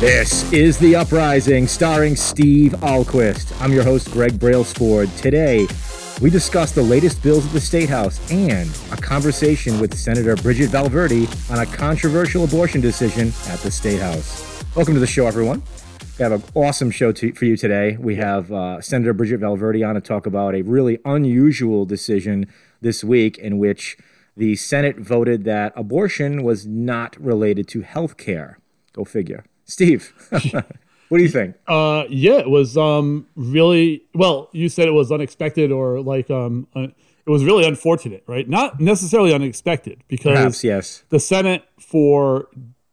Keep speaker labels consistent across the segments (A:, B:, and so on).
A: This is The Uprising, starring Steve Ahlquist. I'm your host, Greg Brailsford. Today, we discuss the latest bills at the State House and a conversation with Senator Bridget Valverde on a controversial abortion decision at the State House. Welcome to the show, everyone. We have an awesome show to, for you today. We have uh, Senator Bridget Valverde on to talk about a really unusual decision this week in which the Senate voted that abortion was not related to health care. Go figure. Steve, what do you think?
B: Uh, yeah, it was um, really well. You said it was unexpected, or like um, uh, it was really unfortunate, right? Not necessarily unexpected, because
A: Perhaps, yes.
B: the Senate for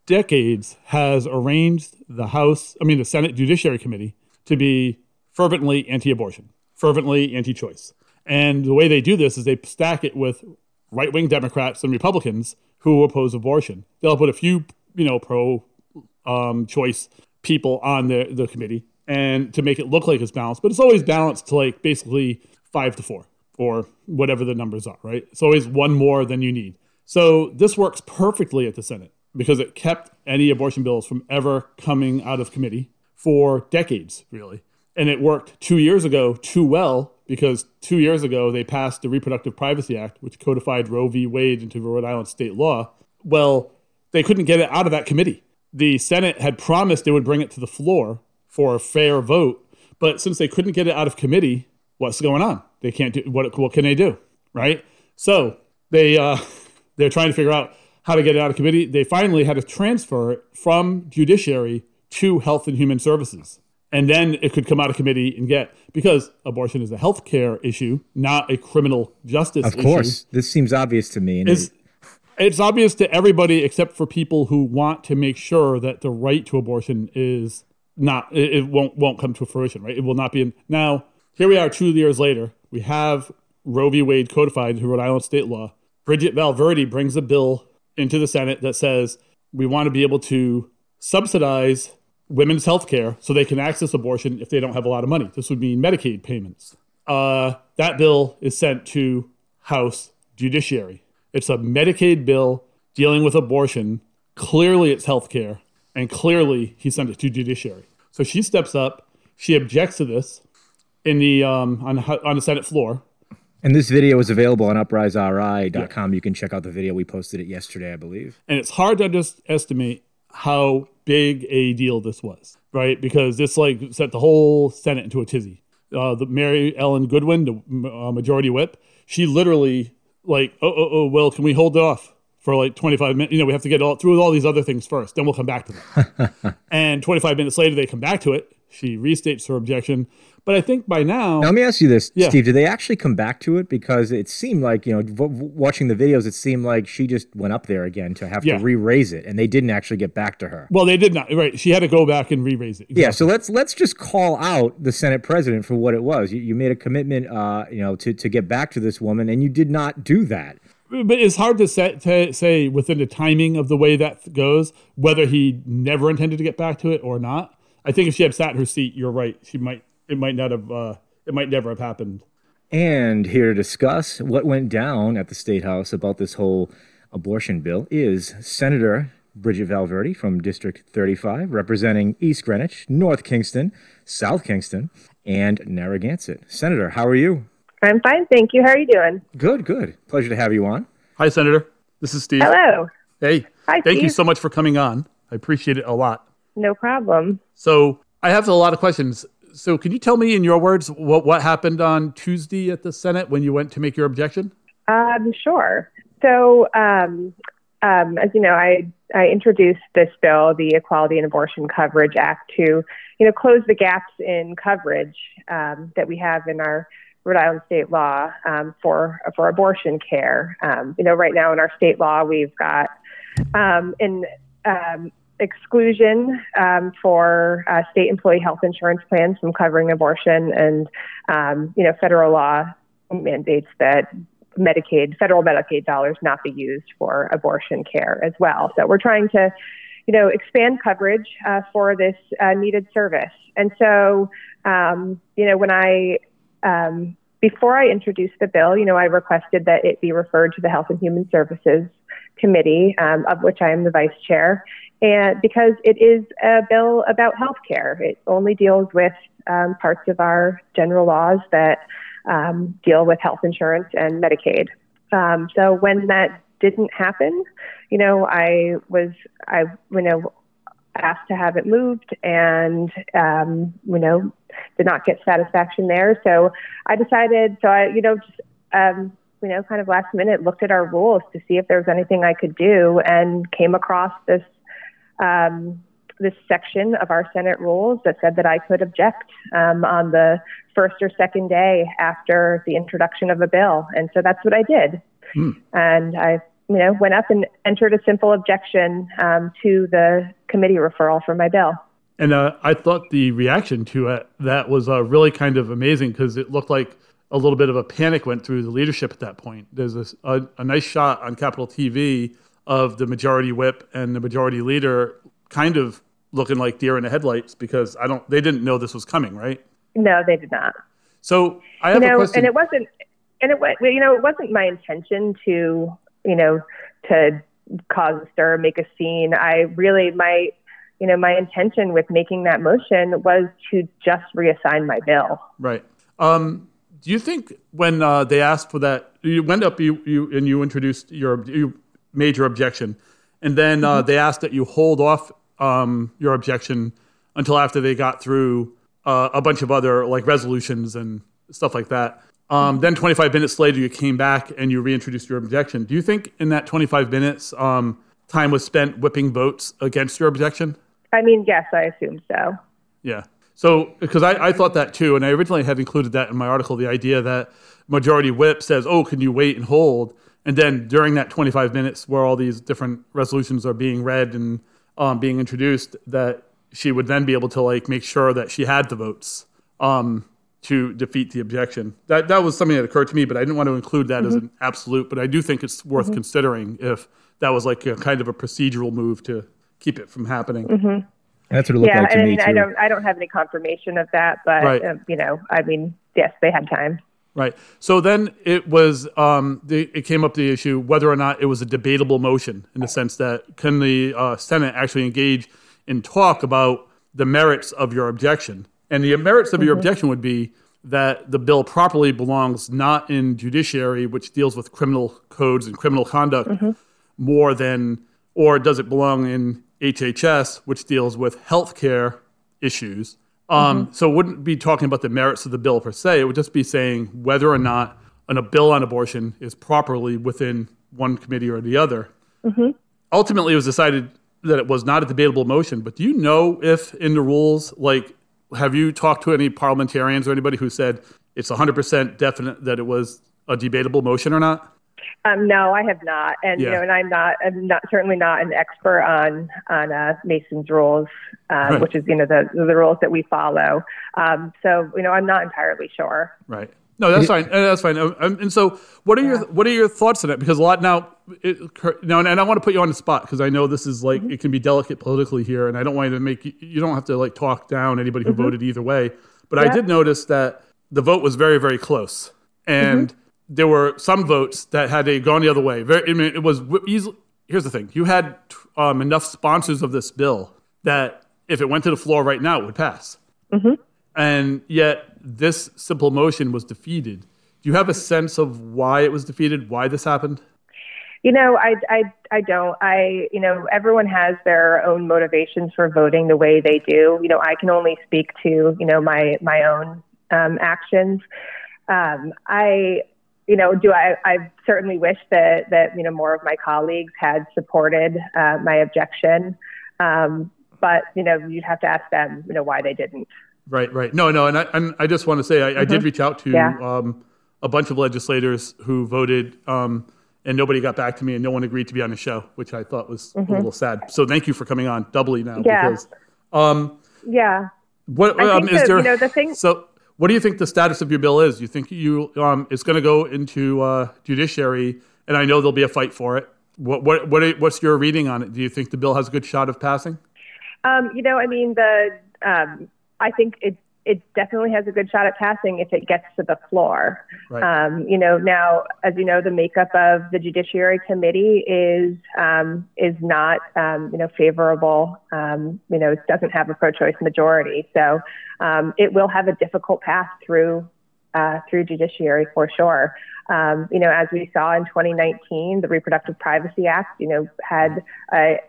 B: decades has arranged the House, I mean, the Senate Judiciary Committee, to be fervently anti-abortion, fervently anti-choice, and the way they do this is they stack it with right-wing Democrats and Republicans who oppose abortion. They'll put a few, you know, pro um, choice people on the, the committee and to make it look like it's balanced, but it's always balanced to like basically five to four or whatever the numbers are, right? It's always one more than you need. So this works perfectly at the Senate because it kept any abortion bills from ever coming out of committee for decades, really. And it worked two years ago too well because two years ago they passed the Reproductive Privacy Act, which codified Roe v. Wade into Rhode Island state law. Well, they couldn't get it out of that committee the Senate had promised they would bring it to the floor for a fair vote, but since they couldn't get it out of committee, what's going on? They can't do what? What can they do? Right? So they uh, they're trying to figure out how to get it out of committee. They finally had to transfer it from judiciary to Health and Human Services, and then it could come out of committee and get because abortion is a health care issue, not a criminal justice.
A: Of course,
B: issue.
A: this seems obvious to me. And
B: Is it's obvious to everybody except for people who want to make sure that the right to abortion is not it, won't won't come to fruition right? It will not be in now here we are two years later. We have roe v. Wade codified into rhode island state law. Bridget valverde brings a bill into the senate that says we want to be able to subsidize women's health care so they can access abortion if they don't have a lot of money. This would mean medicaid payments. Uh, that bill is sent to house judiciary it's a Medicaid bill dealing with abortion. Clearly, it's health care, and clearly, he sent it to judiciary. So she steps up. She objects to this in the um, on on the Senate floor.
A: And this video is available on upriseri.com. Yeah. You can check out the video. We posted it yesterday, I believe.
B: And it's hard to just estimate how big a deal this was, right? Because this like set the whole Senate into a tizzy. Uh, the Maryellen Goodwin, the uh, majority whip, she literally like, oh, oh, oh, well, can we hold it off for like 25 minutes? You know, we have to get all through with all these other things first, then we'll come back to that. and 25 minutes later, they come back to it. She restates her objection. But I think by now,
A: now let me ask you this, yeah. Steve: Did they actually come back to it? Because it seemed like you know, v- watching the videos, it seemed like she just went up there again to have yeah. to re-raise it, and they didn't actually get back to her.
B: Well, they did not. Right? She had to go back and re-raise it.
A: Exactly. Yeah. So let's let's just call out the Senate president for what it was. You, you made a commitment, uh, you know, to to get back to this woman, and you did not do that
B: but it's hard to say, to say within the timing of the way that goes whether he never intended to get back to it or not. I think if she had sat in her seat, you're right. She might it might not have uh, it might never have happened.
A: And here to discuss what went down at the State House about this whole abortion bill is Senator Bridget Valverde from District 35, representing East Greenwich, North Kingstown, South Kingstown, and Narragansett. Senator, how are you?
C: I'm fine, thank you. How are you doing?
A: Good, good. Pleasure to have you on.
B: Hi, Senator. This is Steve.
C: Hello.
B: Hey.
C: Hi,
B: Thank
C: Steve.
B: you so much for coming on. I appreciate it a lot.
C: No problem.
B: So I have a lot of questions. So can you tell me in your words what, what happened on Tuesday at the Senate when you went to make your objection?
C: Um, sure. So um, um, as you know, I I introduced this bill, the Equality and Abortion Coverage Act, to you know close the gaps in coverage um, that we have in our Rhode Island state law um, for for abortion care. Um, you know, right now in our state law, we've got um, an exclusion um, for uh, state employee health insurance plans from covering abortion, and um, you know, federal law mandates that Medicaid, federal Medicaid dollars not be used for abortion care as well. So we're trying to, you know, expand coverage uh, for this uh, needed service. And so, um, you know, when I um, before I introduced the bill, you know, I requested that it be referred to the Health and Human Services Committee, um, of which I am the vice chair. And because it is a bill about health care. It only deals with um, parts of our general laws that um, deal with health insurance and Medicaid. Um, so when that didn't happen, you know, I was, I, you know, asked to have it moved and, um, you know, did not get satisfaction there. So I decided, so I, you know, just, um, you know, kind of last minute looked at our rules to see if there was anything I could do and came across this, um, this section of our Senate rules that said that I could object um, on the first or second day after the introduction of a bill. And so that's what I did. Hmm. And I you know, went up and entered a simple objection um, to the committee referral for my bill.
B: And uh, I thought the reaction to it, that was uh, really kind of amazing because it looked like a little bit of a panic went through the leadership at that point. There's a, a, a nice shot on Capitol TV of the majority whip and the majority leader kind of looking like deer in the headlights because I don't they didn't know this was coming, right?
C: No, they did not.
B: So I have
C: you know,
B: a question.
C: And it wasn't and it you know, it wasn't my intention to you know, to cause a stir, make a scene. I really, my, you know, my intention with making that motion was to just reassign my bill.
B: Right. Um, do you think when uh, they asked for that, you went up, you, you and you introduced your you made your objection, and then uh, mm-hmm. they asked that you hold off um, your objection until after they got through uh, a bunch of other like resolutions and stuff like that. Um, then 25 minutes later, you came back and you reintroduced your objection. Do you think in that 25 minutes, um, time was spent whipping votes against your objection?
C: I mean, yes, I assume so.
B: Yeah. So, because I, I thought that too, and I originally had included that in my article the idea that majority whip says, oh, can you wait and hold? And then during that 25 minutes where all these different resolutions are being read and um, being introduced, that she would then be able to like make sure that she had the votes. Um, to defeat the objection. That that was something that occurred to me, but I didn't want to include that mm-hmm. as an absolute. But I do think it's worth mm-hmm. considering if that was like a kind of a procedural move to keep it from happening.
C: Mm-hmm.
A: That's what it looked
C: yeah,
A: like to
C: I
A: me
C: mean,
A: too.
C: I don't I don't have any confirmation of that, but right. uh, you know, I mean, yes, they had time.
B: Right. So then it was um, the, it came up the issue whether or not it was a debatable motion in the sense that can the uh, Senate actually engage in talk about the merits of your objection and the merits of mm-hmm. your objection would be that the bill properly belongs not in judiciary, which deals with criminal codes and criminal conduct mm-hmm. more than, or does it belong in HHS, which deals with healthcare issues? Um, mm-hmm. So it wouldn't be talking about the merits of the bill per se. It would just be saying whether or not an, a bill on abortion is properly within one committee or the other. Mm-hmm. Ultimately, it was decided that it was not a debatable motion. But do you know if in the rules, like have you talked to any parliamentarians or anybody who said it's 100% definite that it was a debatable motion or not?
C: Um, no, I have not, and yeah. you know, and I'm not, I'm not certainly not an expert on on uh, Mason's rules, um, right. which is you know the the rules that we follow. Um, so you know, I'm not entirely sure.
B: Right. No, that's fine. Uh, that's fine. Um, um, and so, what are yeah. your what are your thoughts on it? Because a lot now, it, now, and I want to put you on the spot because I know this is like mm-hmm. it can be delicate politically here, and I don't want you to make you don't have to like talk down anybody who mm-hmm. voted either way. But yeah. I did notice that the vote was very very close, and mm-hmm. There were some votes that had a gone the other way. Very, I mean, it was easily. Here's the thing: you had um, enough sponsors of this bill that if it went to the floor right now, it would pass. Mm-hmm and yet this simple motion was defeated. Do you have a sense of why it was defeated? Why this happened?
C: You know, I, I, I don't. I, you know, everyone has their own motivations for voting the way they do. You know, I can only speak to, you know, my, my own um, actions. Um, I, you know, do I, I certainly wish that, that, you know, more of my colleagues had supported uh, my objection. Um, but, you know, you'd have to ask them, you know, why they didn't.
B: Right, right. No, no, and I, and I just want to say I, mm-hmm. I did mm-hmm. reach out to yeah. um, a bunch of legislators who voted, um, and nobody got back to me, and no one agreed to be on the show, which I thought was mm-hmm. a little sad. So thank you for coming on doubly now.
C: Yeah.
B: Because, um,
C: yeah.
B: What um, is there? You know, the thing. So, what do you think the status of your bill is? You think you um, it's going to go into uh, judiciary, and I know there'll be a fight for it. What what what what's your reading on it? Do you think the bill has a good shot of passing?
C: Um, you know, I mean the um, I think it it definitely has a good shot at passing if it gets to the floor.
B: Right.
C: Um, you know, now as you know, the makeup of the Judiciary Committee is um, is not um, you know favorable. Um, you know, it doesn't have a pro-choice majority, so um, it will have a difficult path through uh, through Judiciary for sure. Um, you know, as we saw in 2019, the Reproductive Privacy Act, you know, had a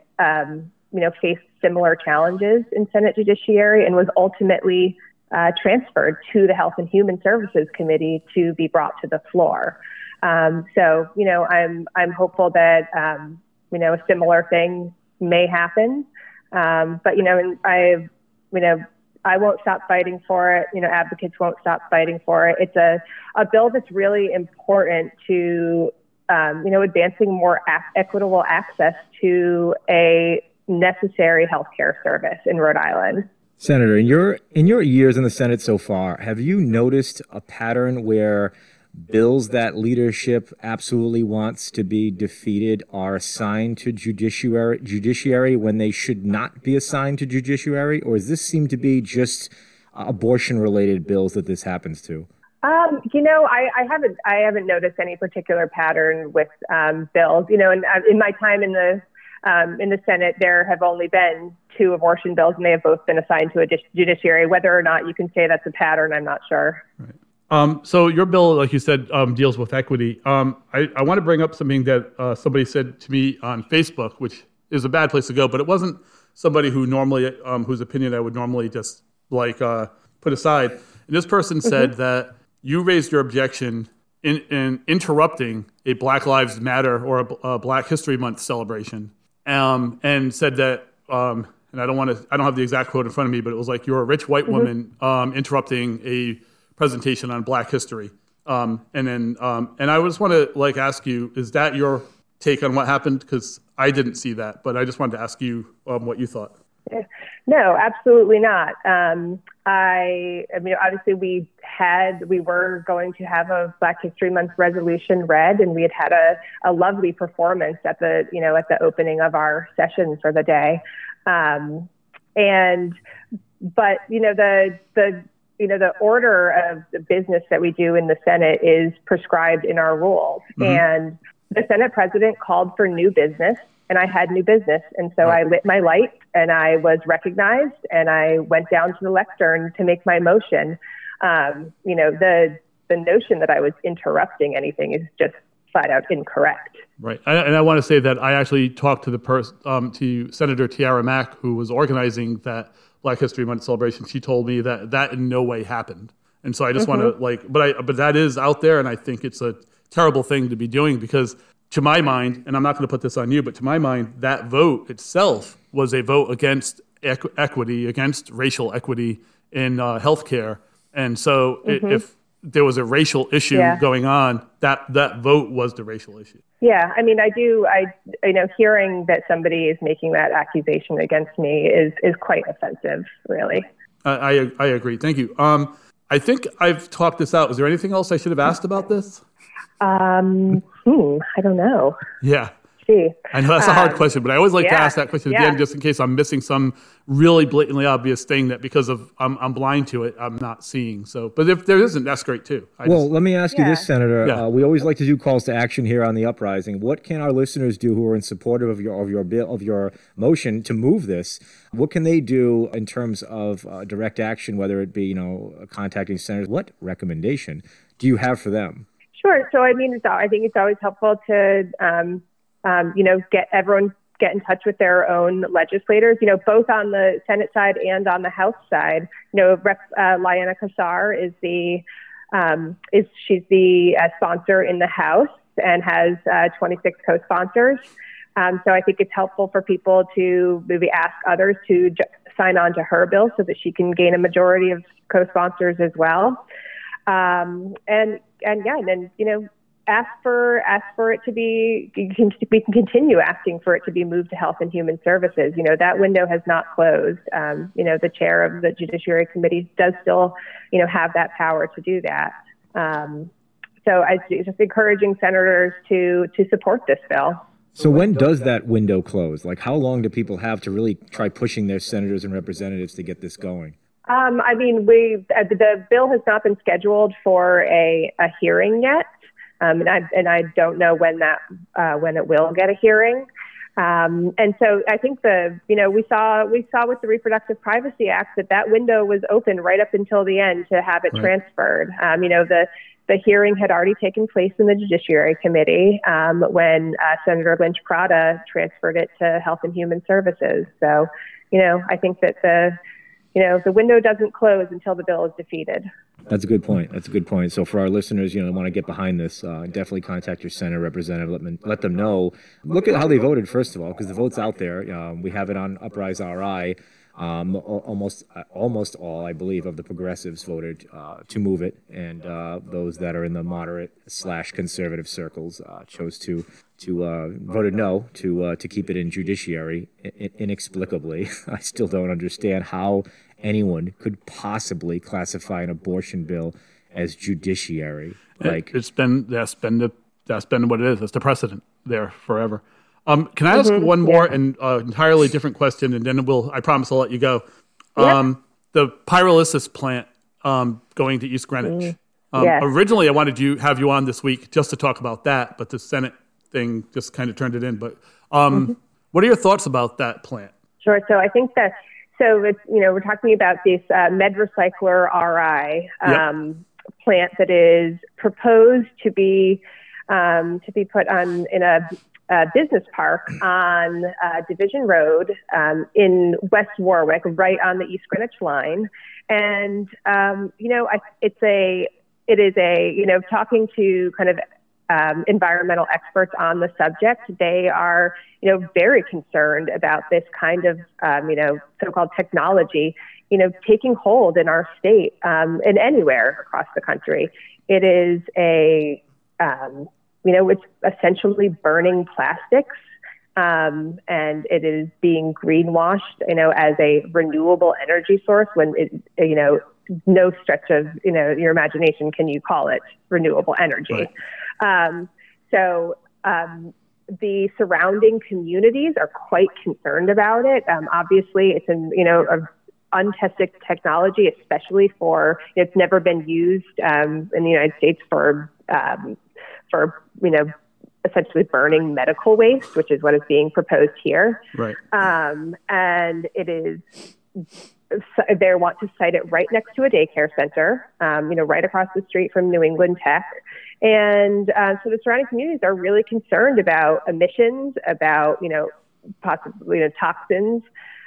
C: you know faced similar challenges in Senate Judiciary and was ultimately uh, transferred to the Health and Human Services Committee to be brought to the floor. Um, so, you know, I'm I'm hopeful that um, you know a similar thing may happen. Um, but you know, I you know I won't stop fighting for it. You know, advocates won't stop fighting for it. It's a a bill that's really important to um, you know advancing more equitable access to a necessary healthcare service in Rhode Island.
A: Senator, in your in your years in the Senate so far, have you noticed a pattern where bills that leadership absolutely wants to be defeated are assigned to judiciary judiciary when they should not be assigned to judiciary, or does this seem to be just abortion related bills that this happens to?
C: Um, you know, I, I, haven't I haven't noticed any particular pattern with um, bills. You know, in, in my time in the um, in the Senate, there have only been two abortion bills, and they have both been assigned to a judiciary. Whether or not you can say that's a pattern, I'm not sure.
B: Right. Um, so your bill, like you said, um, deals with equity. Um, I, I, want to bring up something that uh, somebody said to me on Facebook, which is a bad place to go, but it wasn't somebody who normally, um, whose opinion I would normally just like uh, put aside. And this person mm-hmm. said that you raised your objection in, in interrupting a Black Lives Matter or a, a Black History Month celebration um, and said that, um, and I don't want to, I don't have the exact quote in front of me, but it was like, you're a rich white mm-hmm. woman um, interrupting a presentation on Black history. Um, and then, um, and I just want to like ask you, is that your take on what happened? Because I didn't see that, but I just wanted to ask you um, what you thought.
C: No, absolutely not. Um, I, I mean, obviously we had, we were going to have a Black History Month resolution read, and we had had a, a lovely performance at the, you know, at the opening of our session for the day. Um, and, but you know, the the you know the order of the business that we do in the Senate is prescribed in our rules, mm-hmm. and the Senate president called for new business and I had new business. And so I lit my light and I was recognized and I went down to the lectern to make my motion. Um, you know, the, the notion that I was interrupting anything is just flat out incorrect.
B: Right. And I want to say that I actually talked to the person, um, to Senator Tiara Mack, who was organizing that Black History Month celebration. She told me that that in no way happened. And so I just mm-hmm. want to like, but I, but that is out there. And I think it's a terrible thing to be doing because to my mind, and I'm not going to put this on you, but to my mind, that vote itself was a vote against equ- equity, against racial equity in uh, healthcare. And so, mm-hmm. if there was a racial issue yeah. going on, that that vote was the racial issue.
C: Yeah, I mean, I do. I you know, hearing that somebody is making that accusation against me is is quite offensive, really.
B: I I, I agree. Thank you. Um, I think I've talked this out. Is there anything else I should have asked about this?
C: Um, hmm, I don't know.
B: Yeah.
C: See.
B: I know that's a hard um, question, but I always like yeah, to ask that question at yeah. the end just in case I'm missing some really blatantly obvious thing that because of I'm, I'm blind to it, I'm not seeing. So, but if there isn't, that's great too.
A: I well, just, let me ask yeah. you this, Senator. Uh, we always like to do calls to action here on the uprising. What can our listeners do who are in support of your of your bill of your motion to move this? What can they do in terms of uh, direct action, whether it be you know contacting senators? What recommendation do you have for them?
C: Sure. So, I mean, it's, I think it's always helpful to, um, um, you know, get everyone get in touch with their own legislators, you know, both on the Senate side and on the House side. You know, Rep. Uh, Liana Cassar is the, um, is she's the uh, sponsor in the House and has uh, 26 co-sponsors. Um, so I think it's helpful for people to maybe ask others to j- sign on to her bill so that she can gain a majority of co-sponsors as well. Um, and and yeah, and then you know ask for ask for it to be we can continue asking for it to be moved to health and human services. You know that window has not closed. Um, you know the chair of the judiciary committee does still you know have that power to do that. Um, so i just encouraging senators to to support this bill.
A: So when does that window close? Like how long do people have to really try pushing their senators and representatives to get this going?
C: Um, I mean, we uh, the bill has not been scheduled for a, a hearing yet, um, and I and I don't know when that uh, when it will get a hearing. Um, and so I think the you know we saw we saw with the Reproductive Privacy Act that that window was open right up until the end to have it right. transferred. Um, you know the the hearing had already taken place in the Judiciary Committee um, when uh, Senator Lynch Prata transferred it to Health and Human Services. So, you know, I think that the you know, the window doesn't close until the bill is defeated.
A: That's a good point. That's a good point. So for our listeners, you know, want to get behind this, uh, definitely contact your senator representative. Let let them know. Look at how they voted first of all, because the vote's out there. Um, we have it on Uprise RI. Um, almost uh, almost all, I believe, of the progressives voted uh, to move it, and uh, those that are in the moderate slash conservative circles uh, chose to to uh, voted no to uh, to keep it in judiciary. Inexplicably, I still don't understand how anyone could possibly classify an abortion bill as judiciary.
B: Like it's been that's been the that's been what it is. That's the precedent there forever. Um, can I ask mm-hmm, one more yeah. and uh, entirely different question, and then we'll I promise I'll let you go. Um, yep. The pyrolysis plant um, going to East Greenwich. Mm, um, yes. Originally, I wanted to have you on this week just to talk about that, but the Senate thing just kind of turned it in. But um, mm-hmm. what are your thoughts about that plant?
C: Sure. So I think that so it's, you know, we're talking about this uh, MedRecycler RI um, yep. plant that is proposed to be um, to be put on in a, a business park on uh, Division Road um, in West Warwick, right on the East Greenwich line. And um, you know, I, it's a it is a you know talking to kind of um, environmental experts on the subject. They are, you know, very concerned about this kind of, um, you know, so-called technology, you know, taking hold in our state um, and anywhere across the country. It is a, um, you know, it's essentially burning plastics. Um, and it is being greenwashed, you know, as a renewable energy source when it, you know, no stretch of you know your imagination can you call it renewable energy. Right. Um, so um, the surrounding communities are quite concerned about it. Um, obviously, it's an you know a untested technology, especially for it's never been used um, in the United States for um, for you know essentially burning medical waste, which is what is being proposed here.
B: Right.
C: Um, and it is they want to site it right next to a daycare center, um, you know, right across the street from New England Tech. And uh, so the surrounding communities are really concerned about emissions, about, you know, possibly you know, toxins,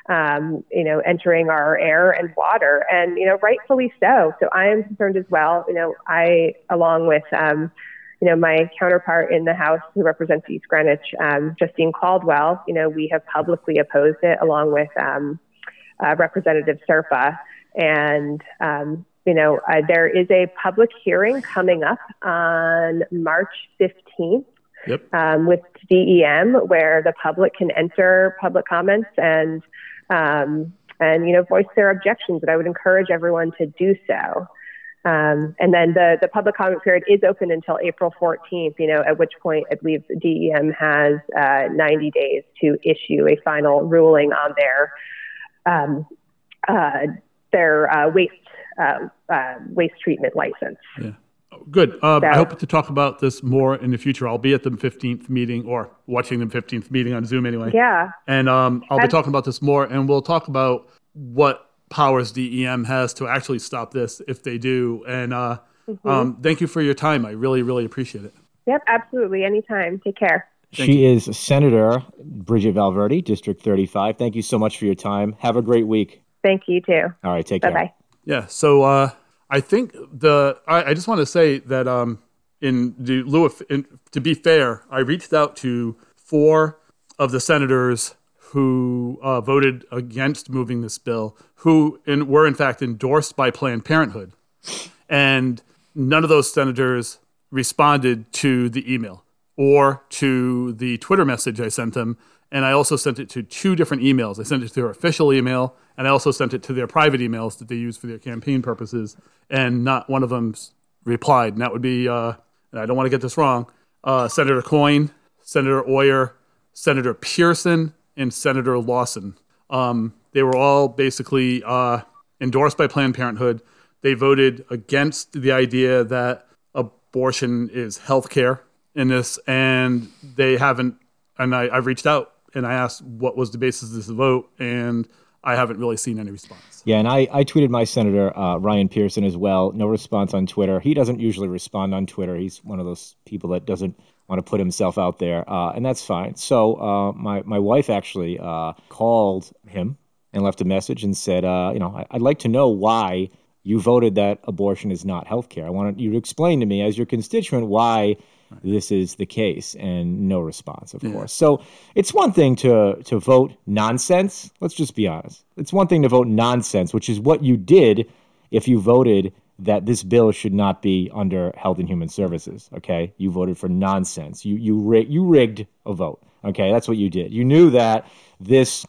C: um, you know, entering our air and water. And, you know, rightfully so. So I am concerned as well. You know, I, along with, um, you know, my counterpart in the House who represents East Greenwich, um, Justine Caldwell, you know, we have publicly opposed it along with um, uh, Representative Serpa. And, um, you know, uh, there is a public hearing coming up on March 15th yep. um, with DEM where the public can enter public comments and, um, and, you know, voice their objections. And I would encourage everyone to do so. Um, and then the, the public comment period is open until April 14th, you know, at which point I believe DEM has uh, 90 days to issue a final ruling on their um, uh, their uh, waste uh, uh, waste treatment license.
B: Yeah. Good. Um, so, I hope to talk about this more in the future. I'll be at the 15th meeting or watching the 15th meeting on Zoom anyway.
C: Yeah.
B: And um, I'll be talking about this more, and we'll talk about what powers DEM has to actually stop this if they do. And uh, mm-hmm. um, thank you for your time. I really, really appreciate it.
C: Yep, absolutely. Anytime. Take care.
A: Thank she you. is Senator Bridget Valverde, District 35. Thank you so much for your time. Have a great week.
C: Thank you too.
A: All right, take
C: Bye-bye.
A: care.
B: Yeah. So uh, I think the I, I just want to say that um, in the Lewis, in, to be fair, I reached out to four of the senators who uh, voted against moving this bill, who in, were in fact endorsed by Planned Parenthood, and none of those senators responded to the email or to the Twitter message I sent them. And I also sent it to two different emails. I sent it to their official email, and I also sent it to their private emails that they use for their campaign purposes. And not one of them replied. And that would be, uh, and I don't want to get this wrong, uh, Senator Coyne, Senator Euer, Senator Pearson, and Senator Lawson. Um, they were all basically uh, endorsed by Planned Parenthood. They voted against the idea that abortion is health care in this, and they haven't. And I, I've reached out and I asked what was the basis of this vote, and I haven't really seen any response.
A: Yeah, and I, I tweeted my senator uh, Ryan Pearson as well. No response on Twitter. He doesn't usually respond on Twitter. He's one of those people that doesn't want to put himself out there, uh, and that's fine. So uh, my my wife actually uh, called him and left a message and said, uh, you know, I, I'd like to know why you voted that abortion is not health care. I want you to explain to me, as your constituent, why this is the case. And no response, of yeah. course. So it's one thing to, to vote nonsense. Let's just be honest. It's one thing to vote nonsense, which is what you did if you voted that this bill should not be under Health and Human Services. Okay, you voted for nonsense. You you rig- you rigged a vote. Okay, that's what you did. You knew that this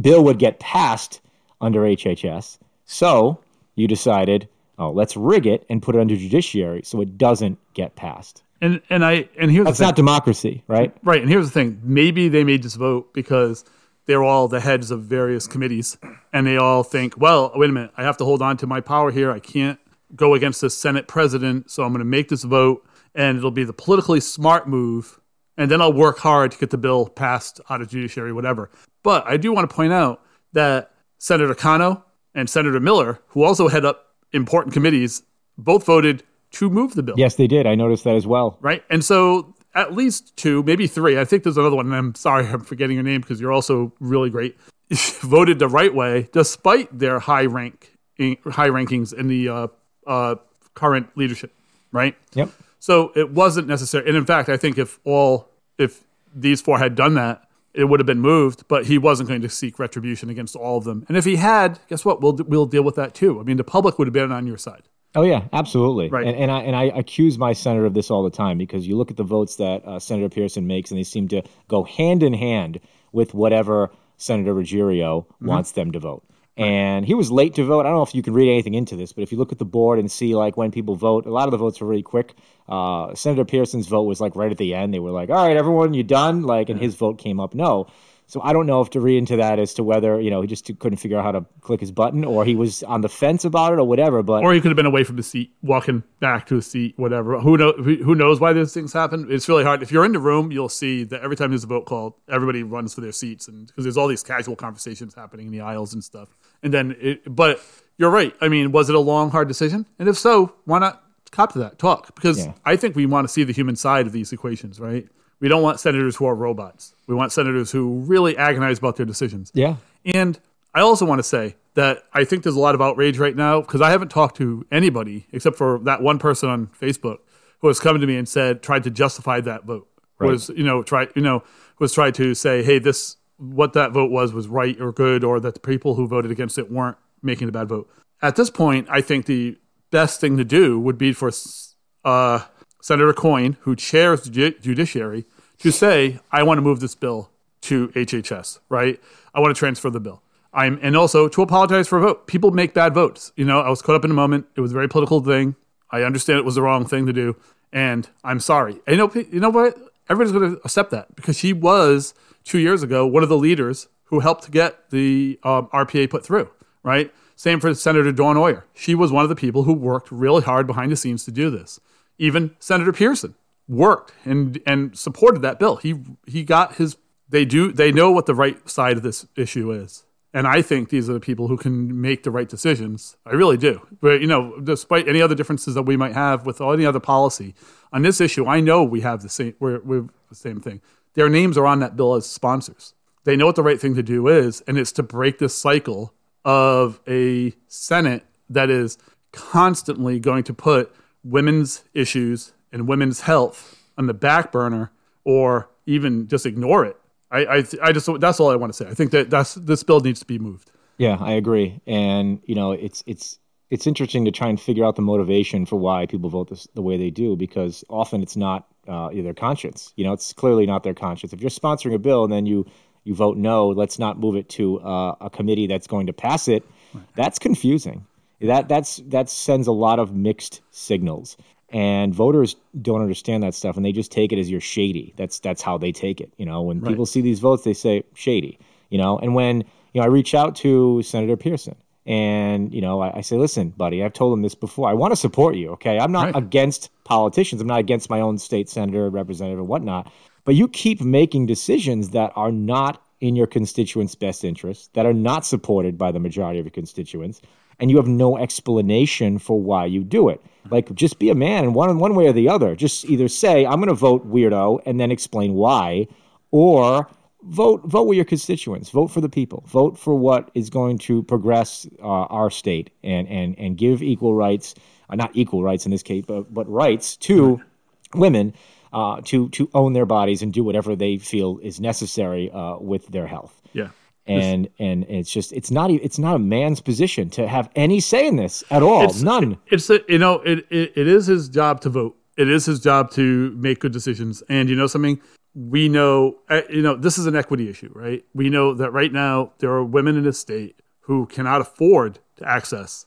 A: bill would get passed under HHS, so you decided, oh, let's rig it and put it under judiciary so it doesn't get passed.
B: And and I and here's
A: that's not democracy, right?
B: Right. And here's the thing: maybe they made this vote because they're all the heads of various committees, and they all think, well, wait a minute, I have to hold on to my power here. I can't go against the Senate president, so I'm going to make this vote, and it'll be the politically smart move, and then I'll work hard to get the bill passed out of judiciary, whatever. But I do want to point out that Senator Cano and Senator Miller, who also head up important committees, both voted to move the bill.
A: Yes, they did. I noticed that as well.
B: Right. And so at least two, maybe three. I think there's another one. And I'm sorry, I'm forgetting your name because you're also really great. voted the right way despite their high rank in, high rankings in the uh, uh, current leadership. Right.
A: Yep.
B: So it wasn't necessary. And in fact, I think if all if these four had done that, it would have been moved, but he wasn't going to seek retribution against all of them. And if he had, guess what? We'll we'll deal with that too. I mean, the public would have been on your side.
A: Oh yeah, absolutely.
B: Right.
A: And, and I and I accuse my senator of this all the time because you look at the votes that uh, Senator Pearson makes, and they seem to go hand in hand with whatever Senator Ruggerio mm-hmm. wants them to vote. And he was late to vote. I don't know if you can read anything into this, but if you look at the board and see like when people vote, a lot of the votes were really quick. Uh, Senator Pearson's vote was like right at the end. They were like, "All right, everyone, you done?" Like, and his vote came up no. So I don't know if to read into that as to whether you know he just couldn't figure out how to click his button, or he was on the fence about it, or whatever. But
B: or he could have been away from the seat, walking back to his seat, whatever. Who knows? Who knows why these things happen? It's really hard. If you're in the room, you'll see that every time there's a vote called, everybody runs for their seats, and because there's all these casual conversations happening in the aisles and stuff. And then, it, but you're right. I mean, was it a long, hard decision? And if so, why not cop to that talk? Because yeah. I think we want to see the human side of these equations, right? We don't want senators who are robots. We want senators who really agonize about their decisions.
A: Yeah.
B: And I also want to say that I think there's a lot of outrage right now because I haven't talked to anybody except for that one person on Facebook who has come to me and said tried to justify that vote. Right. Was you know try you know was tried to say hey this what that vote was was right or good or that the people who voted against it weren't making a bad vote. At this point, I think the best thing to do would be for uh, Senator Coyne, who chairs the judiciary, to say, I want to move this bill to HHS, right? I want to transfer the bill. I'm, and also to apologize for a vote. People make bad votes. You know, I was caught up in a moment. It was a very political thing. I understand it was the wrong thing to do, and I'm sorry. And you know, you know what? Everybody's going to accept that because she was two years ago one of the leaders who helped get the um, RPA put through. Right. Same for Senator Dawn Euer. She was one of the people who worked really hard behind the scenes to do this. Even Senator Pearson worked and and supported that bill. He he got his they do they know what the right side of this issue is. And I think these are the people who can make the right decisions. I really do. But you know, despite any other differences that we might have with any other policy on this issue, I know we have the same we're, we're the same thing. Their names are on that bill as sponsors. They know what the right thing to do is, and it's to break this cycle of a Senate that is constantly going to put women's issues and women's health on the back burner or even just ignore it. I, I, I just that's all I want to say. I think that that's this bill needs to be moved.
A: Yeah, I agree. And you know, it's it's it's interesting to try and figure out the motivation for why people vote this, the way they do because often it's not uh, their conscience. You know, it's clearly not their conscience. If you're sponsoring a bill and then you you vote no, let's not move it to uh, a committee that's going to pass it. Right. That's confusing that that's that sends a lot of mixed signals and voters don't understand that stuff and they just take it as you're shady that's that's how they take it you know when right. people see these votes they say shady you know and when you know i reach out to senator pearson And, you know, I, I say, listen, buddy, I've told him this before. I want to support you, okay? I'm not
B: Right.
A: against politicians. I'm not against my own state senator, representative, and whatnot. But you keep making decisions that are not in your constituents' best interest, that are not supported by the majority of your constituents, and you have no explanation for why you do it. Like, just be a man, and one one way or the other. Just either say, "I'm going to vote weirdo," and then explain why, or vote vote with your constituents. Vote for the people. Vote for what is going to progress uh, our state and and and give equal rights, uh, not equal rights in this case, but but rights to women uh, to to own their bodies and do whatever they feel is necessary uh, with their health.
B: Yeah.
A: And and it's just it's not it's not a man's position to have any say in this at all.
B: It's-
A: None.
B: It's a, you know it, it it is his job to vote. It is his job to make good decisions. And you know something, we know uh, you know this is an equity issue, right? We know that right now there are women in this state who cannot afford to access.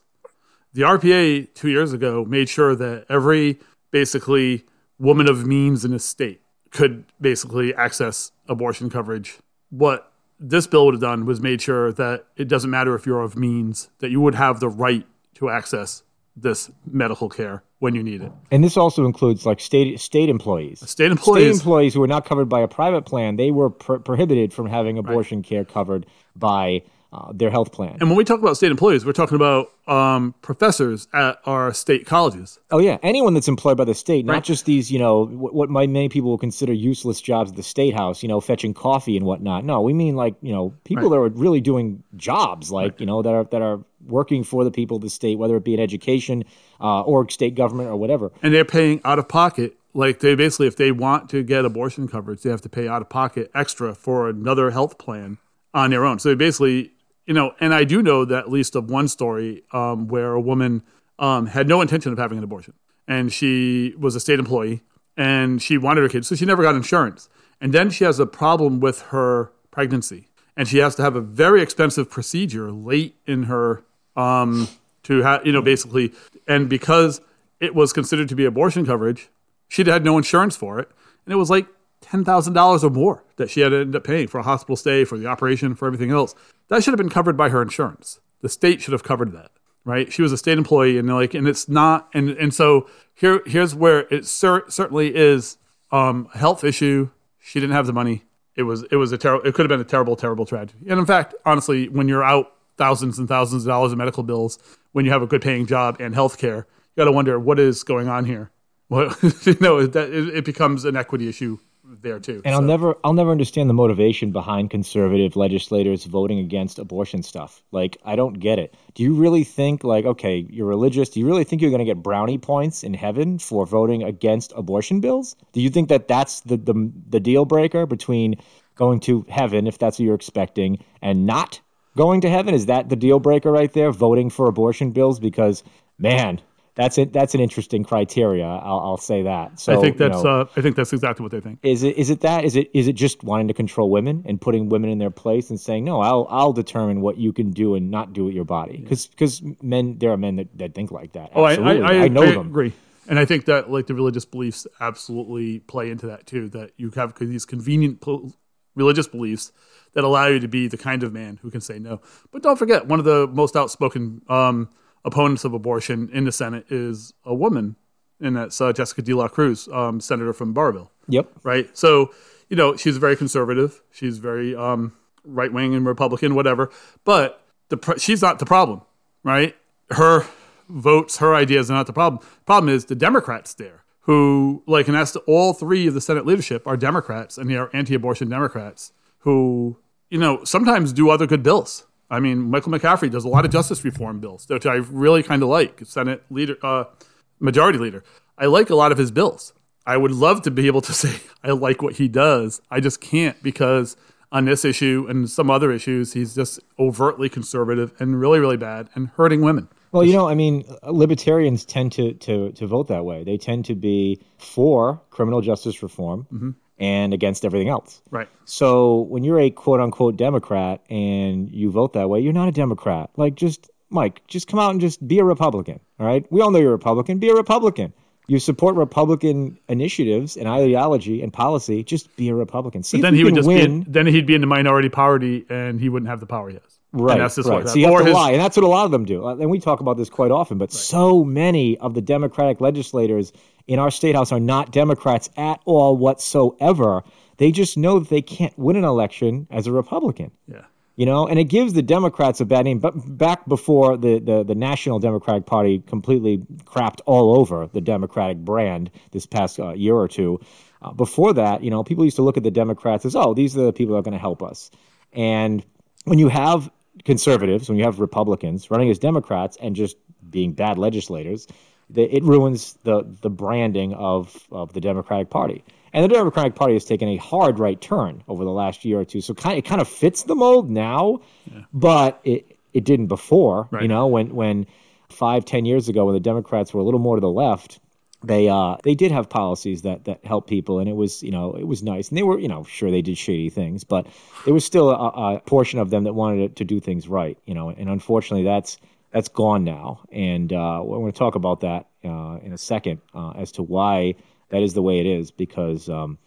B: The RPA two years ago made sure that every basically woman of means in this state could basically access abortion coverage. What this bill would have done was made sure that it doesn't matter if you're of means, that you would have the right to access this medical care when you need it.
A: And this also includes like state state employees.
B: State employees.
A: State
B: employees,
A: who are not covered by a private plan, they were pro- prohibited from having abortion care covered by uh, their health plan.
B: and when we talk about state employees, we're talking about um, professors at our state colleges.
A: Oh yeah, anyone that's employed by the state, not just these, you know, what, what might many people will consider useless jobs at the state house, you know, fetching coffee and whatnot. No, we mean like, you know, people that are really doing jobs, like you know, that are that are working for the people of the state, whether it be in education uh, or state government or whatever.
B: and they're paying out of pocket. Like they basically, if they want to get abortion coverage, they have to pay out of pocket extra for another health plan on their own. So they basically, you know, and I do know that at least of one story um, where a woman um, had no intention of having an abortion, and she was a state employee, and she wanted her kids, so she never got insurance. And then she has a problem with her pregnancy, and she has to have a very expensive procedure late in her um, to have, you know, basically, and because it was considered to be abortion coverage, she'd had no insurance for it, and it was like ten thousand dollars or more that she had to end up paying for a hospital stay, for the operation, for everything else. That should have been covered by her insurance. The state should have covered that, right? She was a state employee, and like, and it's not, and and so here here's where it cer- certainly is um, a health issue. She didn't have the money. It was it was a terrible. It could have been a terrible, terrible tragedy. And in fact, honestly, when you're out thousands and thousands of dollars in medical bills, when you have a good paying job and health care, you got to wonder what is going on here. What you know it, it becomes an equity issue there too.
A: And I'll never I'll never understand the motivation behind conservative legislators voting against abortion stuff. Like I don't get it. Do you really think like okay, you're religious, do you really think you're going to get brownie points in heaven for voting against abortion bills? Do you think that that's the the, the deal breaker between going to heaven if that's what you're expecting and not going to heaven? Is that the deal breaker right there voting for abortion bills because man, that's it that's an interesting criteria. I'll, I'll say that. So
B: I think
A: you
B: that's
A: know,
B: uh, I think that's exactly what they think.
A: is it is it that is it is it just wanting to control women and putting women in their place and saying no I'll I'll determine what you can do and not do with your body because because men there are men that, that think like that
B: Oh, I, I,
A: Absolutely.
B: I,
A: know
B: I
A: them
B: agree. And I think that like the religious beliefs absolutely play into that too. That you have these convenient po- religious beliefs that allow you to be the kind of man who can say no. But don't forget, one of the most outspoken um, opponents of abortion in the Senate is a woman, and that's uh, Jessica De La Cruz, um, senator from Burrillville
A: yep
B: right? So, you know, she's very conservative. She's very um, right wing and Republican, whatever. But the pr- she's not the problem, right? Her votes, her ideas are not the problem. The problem is the Democrats there, who like, and that's the, all three of the Senate leadership are Democrats, and they are anti-abortion Democrats who, you know, sometimes do other good bills. I mean, Michael McCaffrey does a lot of justice reform bills, which I really kind of like. Senate leader, uh, majority leader. I like a lot of his bills. I would love to be able to say I like what he does. I just can't because on this issue and some other issues, he's just overtly conservative and really, really bad and hurting women.
A: well you know I mean libertarians tend to to to vote that way they tend to be for criminal justice reform
B: Mm-hmm.
A: And against everything else
B: Right.
A: So when you're a quote unquote Democrat and you vote that way, you're not a Democrat. Like just Mike, just come out and just be a Republican. All right. We all know you're a Republican. Be a Republican. You support Republican initiatives and ideology and policy. Just be a Republican. See
B: Then
A: if
B: he would just
A: win.
B: be in, then he'd be in the minority party and he wouldn't have the power he has.
A: Right,
B: and that's just
A: right. So you have
B: or
A: to
B: his-
A: lie, and that's what a lot of them do. Uh, And we talk about this quite often. But so many of the Democratic legislators in our state house are not Democrats at all whatsoever. They just know that they can't win an election as a Republican.
B: Yeah.
A: You know, and it gives the Democrats a bad name. But back before the, the, the National Democratic Party completely crapped all over the Democratic brand this past uh, year or two, uh, before that, you know, people used to look at the Democrats as, oh, these are the people that are going to help us. And when you have conservatives, when you have Republicans running as Democrats and just being bad legislators, it ruins the the branding of of the Democratic Party. And the Democratic Party has taken a hard right turn over the last year or two. So kind it kind of fits the mold now, but it it didn't before. You know, when when five ten years ago, when the Democrats were a little more to the left, they uh they did have policies that that helped people and it was you know it was nice and they were you know sure they did shady things but there was still a, a portion of them that wanted to do things right you know and unfortunately that's that's gone now and uh we're going to talk about that uh in a second uh, as to why that is the way it is because um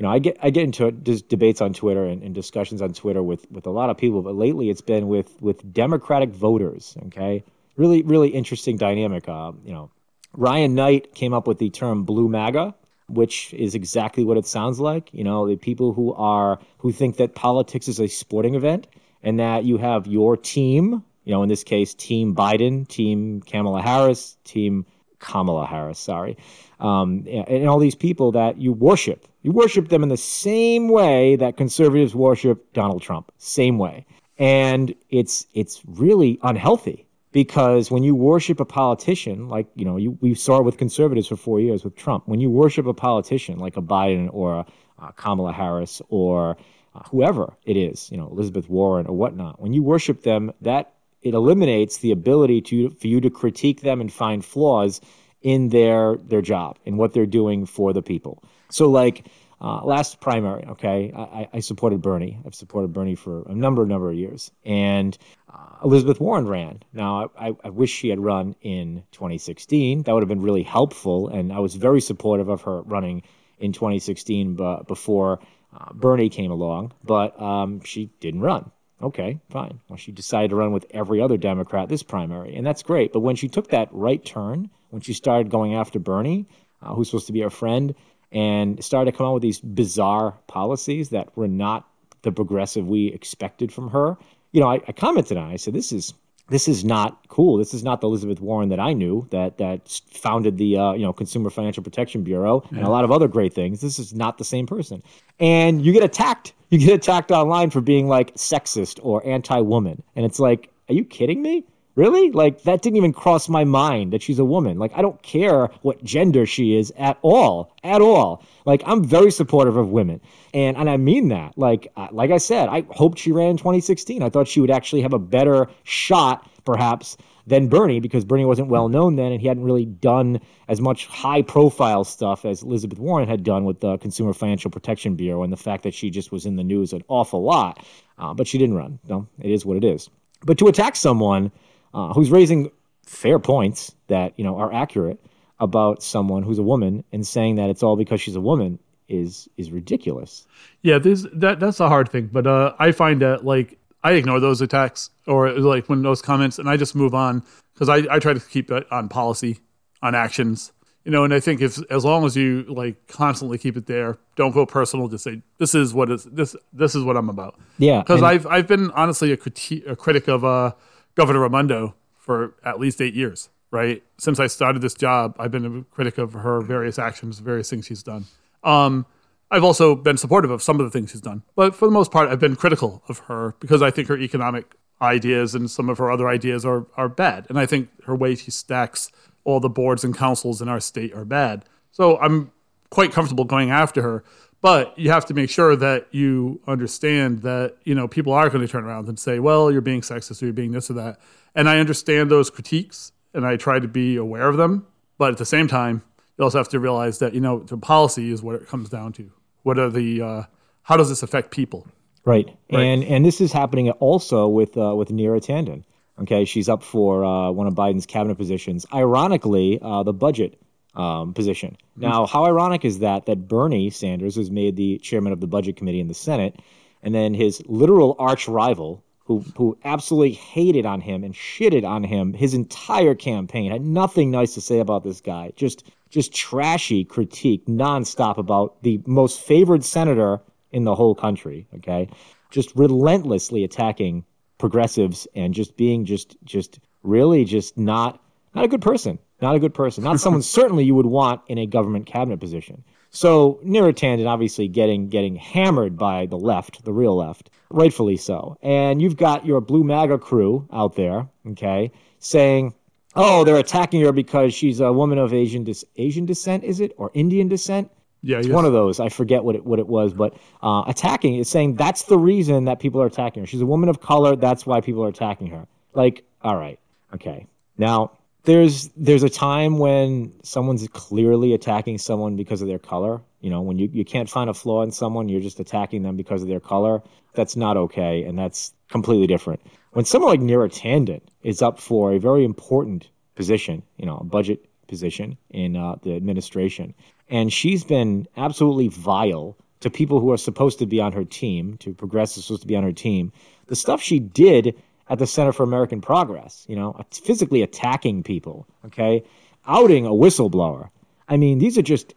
A: you know, I get I get into dis- debates on Twitter and, and discussions on Twitter with with a lot of people, but lately it's been with with Democratic voters. Okay, really really interesting dynamic. Uh, you know, Ryan Knight came up with the term "blue MAGA," which is exactly what it sounds like. You know, the people who are who think that politics is a sporting event and that you have your team. You know, in this case, Team Biden, Team Kamala Harris, Team Kamala Harris, sorry, um, and, and all these people that you worship. You worship them in the same way that conservatives worship Donald Trump, same way, and it's it's really unhealthy because when you worship a politician, like you know, you, we saw it with conservatives for four years with Trump. When you worship a politician like a Biden or a, Kamala Harris or uh, whoever it is, you know, Elizabeth Warren or whatnot, when you worship them, that it eliminates the ability to for you to critique them and find flaws in their their job and what they're doing for the people. So like uh, last primary, okay, I, I- supported Bernie. I've supported Bernie for a number number of years, and uh, Elizabeth Warren ran. Now I, I wish she had run in 2016. That would have been really helpful, and I was very supportive of her running in 2016, but before uh, Bernie came along. But um, she didn't run. Okay, fine. Well, she decided to run with every other Democrat this primary, and that's great. But when she took that right turn, when she started going after Bernie, uh, who's supposed to be her friend, and started to come out with these bizarre policies that were not the progressive we expected from her, you know, I, I commented on. it. I said, "This is this is not cool. This is not the Elizabeth Warren that I knew that that founded the uh, you know Consumer Financial Protection Bureau and a lot of other great things. This is not the same person." And you get attacked. You get attacked online for being like sexist or anti-woman, and it's like, are you kidding me? Really? Like that didn't even cross my mind that she's a woman. Like I don't care what gender she is at all, at all. Like I'm very supportive of women, and and I mean that. Like uh, like I said, I hoped she ran in 2016. I thought she would actually have a better shot, perhaps, than Bernie because Bernie wasn't well known then, and he hadn't really done as much high profile stuff as Elizabeth Warren had done with the Consumer Financial Protection Bureau and the fact that she just was in the news an awful lot. Uh, but she didn't run. No, it is what it is. But to attack someone uh, who's raising fair points that you know are accurate about someone who's a woman and saying that it's all because she's a woman is is ridiculous.
B: Yeah, this that that's a hard thing, but uh, I find that like I ignore those attacks or like when those comments, and I just move on because I, I try to keep it on policy, on actions, you know. And I think if as long as you like constantly keep it there, don't go personal. Just say this is what is this this is what I'm about.
A: Yeah,
B: because I've I've been honestly a critique a critic of uh, Governor Raimondo for at least eight years. Right since I started this job, I've been a critic of her various actions, various things she's done. Um, I've also been supportive of some of the things she's done, but for the most part, I've been critical of her because I think her economic ideas and some of her other ideas are are bad, and I think her way she stacks all the boards and councils in our state are bad. So I'm quite comfortable going after her, but you have to make sure that you understand that you know people are going to turn around and say, "Well, you're being sexist or you're being this or that," and I understand those critiques, and I try to be aware of them, but at the same time, you also have to realize that you know the policy is what it comes down to. What are the uh, how does this affect people?
A: Right. right. And and this is happening also with uh, with Neera Tanden. Okay, she's up for uh, one of Biden's cabinet positions. Ironically, uh, the budget um, position. Now, how ironic is that that Bernie Sanders was made the chairman of the budget committee in the Senate, and then his literal arch rival, who who absolutely hated on him and shitted on him his entire campaign. Had nothing nice to say about this guy. Just just trashy critique nonstop about the most favored senator in the whole country. Okay, just relentlessly attacking progressives and just being just just really just not not a good person. Not a good person. Not someone certainly you would want in a government cabinet position. So Neera Tanden obviously getting getting hammered by the left, the real left, rightfully so. And you've got your blue MAGA crew out there, okay, saying, "Oh, they're attacking her because she's a woman of Asian dis- Asian descent, is it, or Indian descent?"
B: Yeah,
A: It's
B: yes.
A: one of those. I forget what it what it was, but uh, attacking is saying that's the reason that people are attacking her. She's a woman of color. That's why people are attacking her. Like, all right, okay. Now there's there's a time when someone's clearly attacking someone because of their color. You know, when you, you can't find a flaw in someone, you're just attacking them because of their color. That's not okay, and that's completely different. When someone like Neera Tanden is up for a very important position, you know, a budget position in uh, the administration, and she's been absolutely vile to people who are supposed to be on her team, to progressives supposed to be on her team. The stuff she did at the Center for American Progress, you know, physically attacking people, okay, outing a whistleblower. I mean, these are just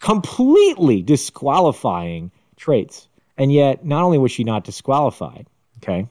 A: completely disqualifying traits. And yet, not only was she not disqualified, okay,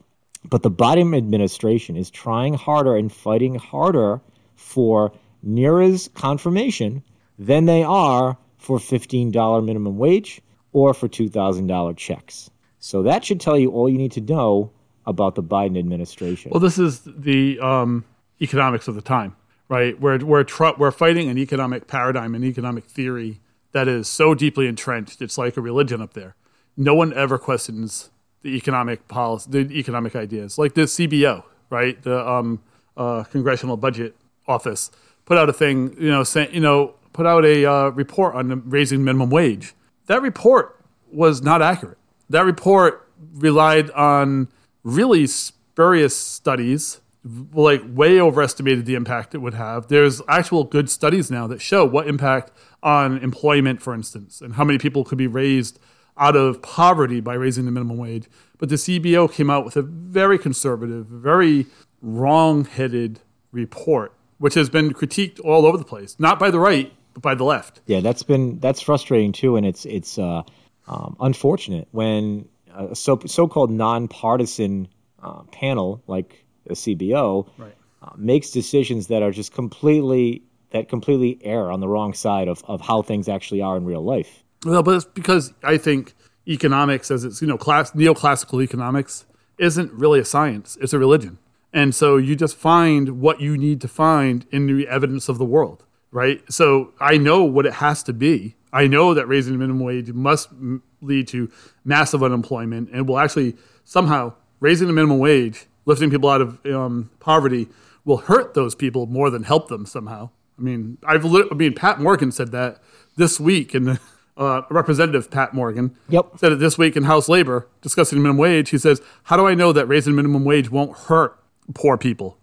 A: but the Biden administration is trying harder and fighting harder for Neera's confirmation than they are for $15 minimum wage or for $2,000 checks. So that should tell you all you need to know about the Biden administration.
B: Well, this is the um, economics of the time, right? We're we're tr- we're fighting an economic paradigm, an economic theory that is so deeply entrenched. It's like a religion up there. No one ever questions the economic policy, the economic ideas, like the CBO, right? The um, uh, Congressional Budget Office put out a thing, you know, saying, you know, put out a uh, report on raising minimum wage. That report was not accurate. That report relied on really spurious studies, like way overestimated the impact it would have. There's actual good studies now that show what impact on employment, for instance, and how many people could be raised out of poverty by raising the minimum wage. But the CBO came out with a very conservative, very wrong-headed report, which has been critiqued all over the place, not by the right, but by the left.
A: Yeah, that's been that's frustrating too, and it's it's uh, um, unfortunate when a so so-called nonpartisan uh, panel like the CBO
B: Right.
A: uh, makes decisions that are just completely that completely err on the wrong side of, of how things actually are in real life.
B: Well, but it's because I think economics, as it's you know, class neoclassical economics, isn't really a science; it's a religion. And so you just find what you need to find in the evidence of the world, right? So I know what it has to be. I know that raising the minimum wage must m- lead to massive unemployment, and will actually somehow raising the minimum wage, lifting people out of um, poverty, will hurt those people more than help them somehow. I mean, I've I mean, Pat Morgan said that this week and uh, Representative Pat Morgan
A: Yep.
B: said it this week in House Labor discussing minimum wage. He says, "How do I know that raising minimum wage won't hurt poor people?"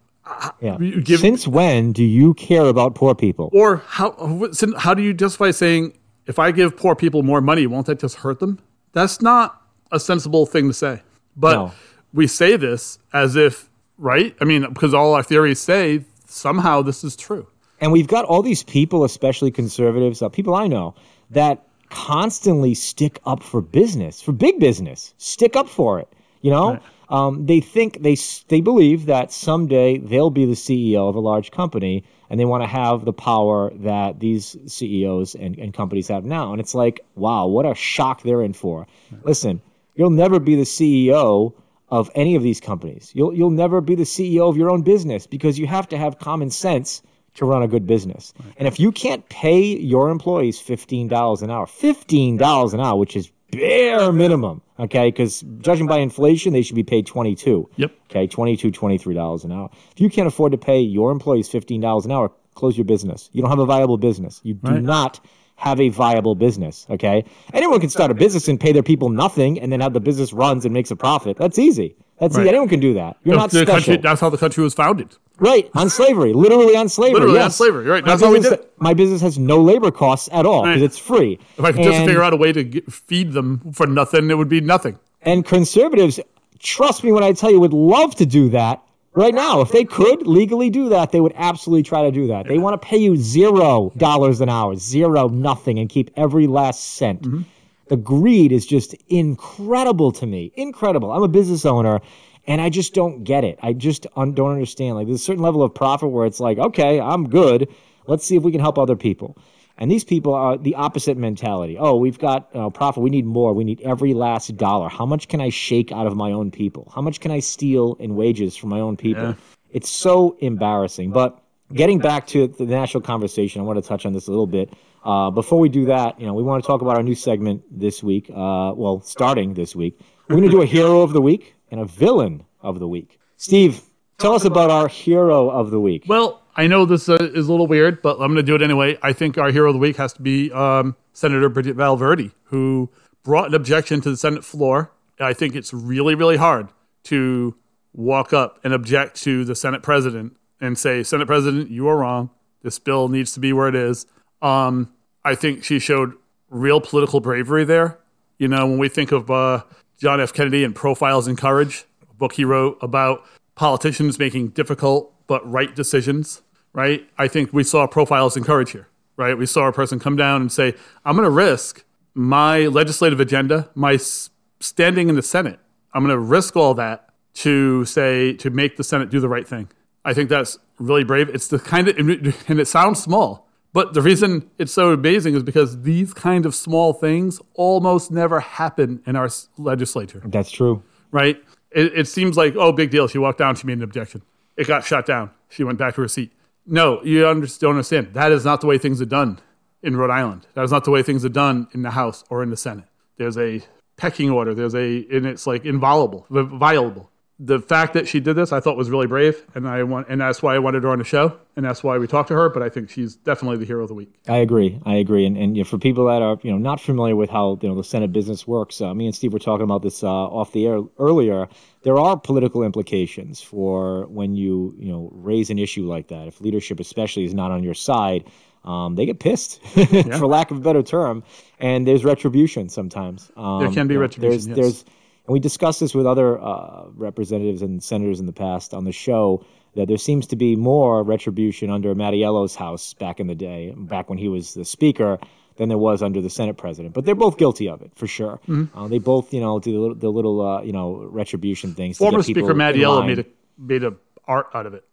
A: Yeah.
B: Give-
A: Since when do you care about poor people?
B: Or how how do you justify saying if I give poor people more money, won't that just hurt them? That's not a sensible thing to say. But
A: No.
B: we say this as if right. I mean, because all our theories say somehow this is true.
A: And we've got all these people, especially conservatives, uh, people I know, that constantly stick up for business, for big business, stick up for it. You know, um, they think they they believe that someday they'll be the CEO of a large company, and they want to have the power that these CEOs and, and companies have now. And it's like, wow, what a shock they're in for. Listen, you'll never be the CEO of any of these companies. You'll you'll never be the CEO of your own business because you have to have common sense to run a good business. And if you can't pay your employees fifteen dollars an hour, fifteen dollars an hour, which is bare minimum, okay? Because judging by inflation, they should be paid twenty two.
B: Yep.
A: Okay, 22 23 dollars an hour. If you can't afford to pay your employees fifteen dollars an hour, close your business. You don't have a viable business. You do
B: Right.
A: not have a viable business. Okay, anyone can start a business and pay their people nothing, and then have the business runs and makes a profit. That's easy. That's
B: Right.
A: Anyone can do that. You're not special.
B: country, that's how the country was founded.
A: Right, on slavery, literally on slavery.
B: Literally on
A: yes.
B: slavery, right.
A: My
B: That's how we did it.
A: My business has no labor costs at all because
B: Right.
A: it's free.
B: If I could just figure out a way to get, feed them for nothing, it would be nothing.
A: and conservatives trust me when I tell you, would love to do that right now. If they could legally do that, they would absolutely try to do that. They want to pay you zero dollars an hour, zero, nothing, and keep every last cent. Mm-hmm. The greed is just incredible to me. Incredible. I'm a business owner and I just don't get it. I just un- don't understand. Like there's a certain level of profit where it's like, okay, I'm good. Let's see if we can help other people. And these people are the opposite mentality. Oh, we've got profit. We need more. We need every last dollar. How much can I shake out of my own people? How much can I steal in wages from my own people? Yeah. It's so embarrassing. But getting back to the national conversation, I want to touch on this a little bit. Uh, before we do that, you know, we want to talk about our new segment this week. Uh, well, starting this week, we're going to do a hero of the week and a villain of the week. Steve, tell us about our hero of the week.
B: Well, I know this uh, is a little weird, but I'm going to do it anyway. I think our hero of the week has to be um, Senator Bridgett Valverde, who brought an objection to the Senate floor. I think it's really, really hard to walk up and object to the Senate president and say, Senate president, you are wrong. This bill needs to be where it is. Um, I think she showed real political bravery there. You know, when we think of uh, John F. Kennedy and Profiles in Courage, a book he wrote about politicians making difficult but right decisions, right? I think we saw Profiles in Courage here, right? We saw a person come down and say, I'm going to risk my legislative agenda, my standing in the Senate. I'm going to risk all that to say, to make the Senate do the right thing. I think that's really brave. It's the kind of, and it sounds small, but the reason it's so amazing is because these kind of small things almost never happen in our legislature.
A: That's true.
B: Right? It, it, seems like, oh, big deal. She walked down, she made an objection. It got shut down. She went back to her seat. No, you don't understand. That is not the way things are done in Rhode Island. That is not the way things are done in the House or in the Senate. There's a pecking order. There's a, and it's like inviolable, violable the fact that she did this, I thought was really brave, and I want, and that's why I wanted her on the show, and that's why we talked to her. But I think she's definitely the hero of the week.
A: I agree. I agree. And and you know, for people that are you know not familiar with how you know the Senate business works, uh, me and Steve were talking about this uh, off the air earlier. There are political implications for when you you know raise an issue like that. If leadership, especially, is not on your side. Um, they get pissed, yeah. for lack of a better term, and there's retribution sometimes.
B: Um, there can be retribution.
A: There's, yes. there's and we discussed this with other uh, representatives and senators in the past on the show that there seems to be more retribution under Mattiello's house back in the day, back when he was the speaker, than there was under the Senate president. But they're both guilty of it for sure. Mm-hmm. Uh, they both, you know, do the little, the little uh, you know, retribution things.
B: Former Speaker Mattiello made a made a art out of it.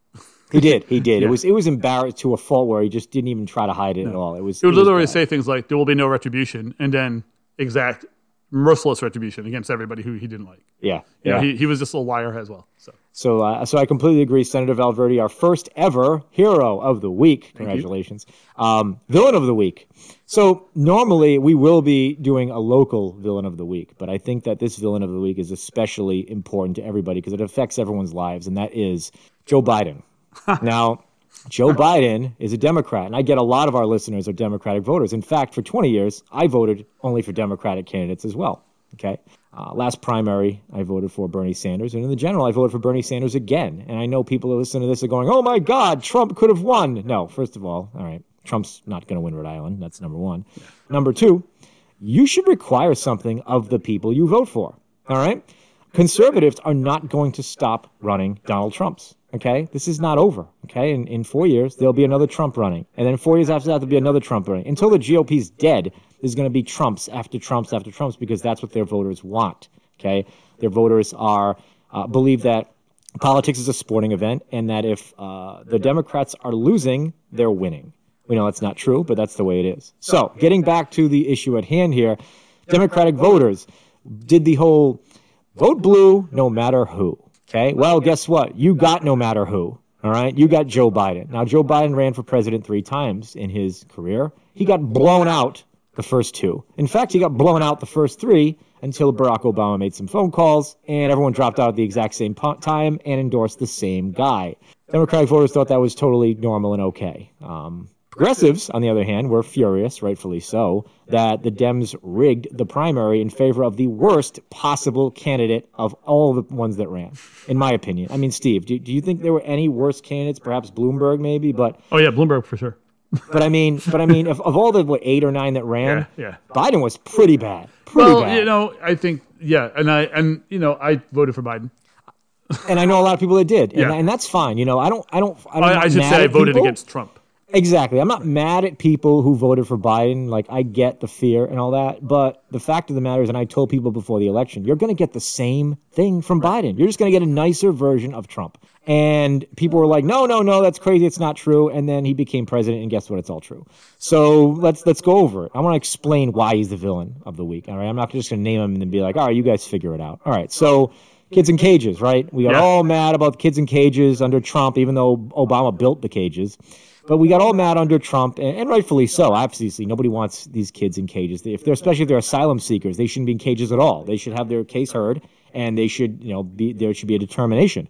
A: He did. He did. yeah. It was it was embarrassed to a fault where he just didn't even try to hide it no. at all. It was.
B: He would literally say things like, "There will be no retribution," and then exact merciless retribution against everybody who he didn't like.
A: Yeah,
B: you yeah. Know, he, he was just a liar as well. So,
A: so, uh, so I completely agree. Senator Valverde, our first ever hero of the week. Congratulations. Um, villain of the week. So normally we will be doing a local villain of the week, but I think that this villain of the week is especially important to everybody because it affects everyone's lives, and that is Joe Biden. now. Joe Biden is a Democrat, and I get a lot of our listeners are Democratic voters. In fact, for 20 years, I voted only for Democratic candidates as well. Okay. Uh, last primary, I voted for Bernie Sanders, and in the general, I voted for Bernie Sanders again. And I know people who listen to this are going, "Oh my God, Trump could have won." No, first of all, all right, Trump's not going to win Rhode Island. That's number one. Number two, you should require something of the people you vote for. All right, conservatives are not going to stop running Donald Trumps. Okay, this is not over. Okay, in, in four years there'll be another Trump running, and then four years after that there'll be another Trump running. Until the GOP's dead, there's going to be Trumps after Trumps after Trumps because that's what their voters want. Okay, their voters are uh, believe that politics is a sporting event, and that if uh, the Democrats are losing, they're winning. We know that's not true, but that's the way it is. So, getting back to the issue at hand here, Democratic voters did the whole vote blue no matter who. Okay. Well, guess what? You got no matter who. All right. You got Joe Biden. Now, Joe Biden ran for president three times in his career. He got blown out the first two. In fact, he got blown out the first three until Barack Obama made some phone calls and everyone dropped out at the exact same time and endorsed the same guy. Democratic voters thought that was totally normal and okay. Um, Progressives, on the other hand, were furious, rightfully so, that the Dems rigged the primary in favor of the worst possible candidate of all the ones that ran, in my opinion. I mean, Steve, do, do you think there were any worse candidates? Perhaps Bloomberg, maybe, but
B: oh yeah, Bloomberg for sure.
A: but I mean, but I mean, of, of all the what eight or nine that ran,
B: yeah, yeah.
A: Biden was pretty bad. Pretty
B: well,
A: bad.
B: you know, I think yeah, and I and you know I voted for Biden.
A: and I know a lot of people that did, and,
B: Yeah.
A: and that's fine. You know, I don't, I don't, I don't.
B: I, I should say I voted against Trump.
A: Exactly. I'm not mad at people who voted for Biden. Like, I get the fear and all that. But the fact of the matter is, and I told people before the election, you're going to get the same thing from Biden. You're just going to get a nicer version of Trump. And people were like, no, no, no, that's crazy. It's not true. And then he became president, and guess what? It's all true. So let's let's go over it. I want to explain why he's the villain of the week. All right. I'm not just going to name him and then be like, all right, you guys figure it out. All right. So kids in cages, right? We got
B: Yeah.
A: all mad about kids in cages under Trump, even though Obama built the cages. But we got all mad under Trump, and, and rightfully so. Obviously, nobody wants these kids in cages. If they're, especially if they're asylum seekers, they shouldn't be in cages at all. They should have their case heard, and they should, you know, be there should be a determination.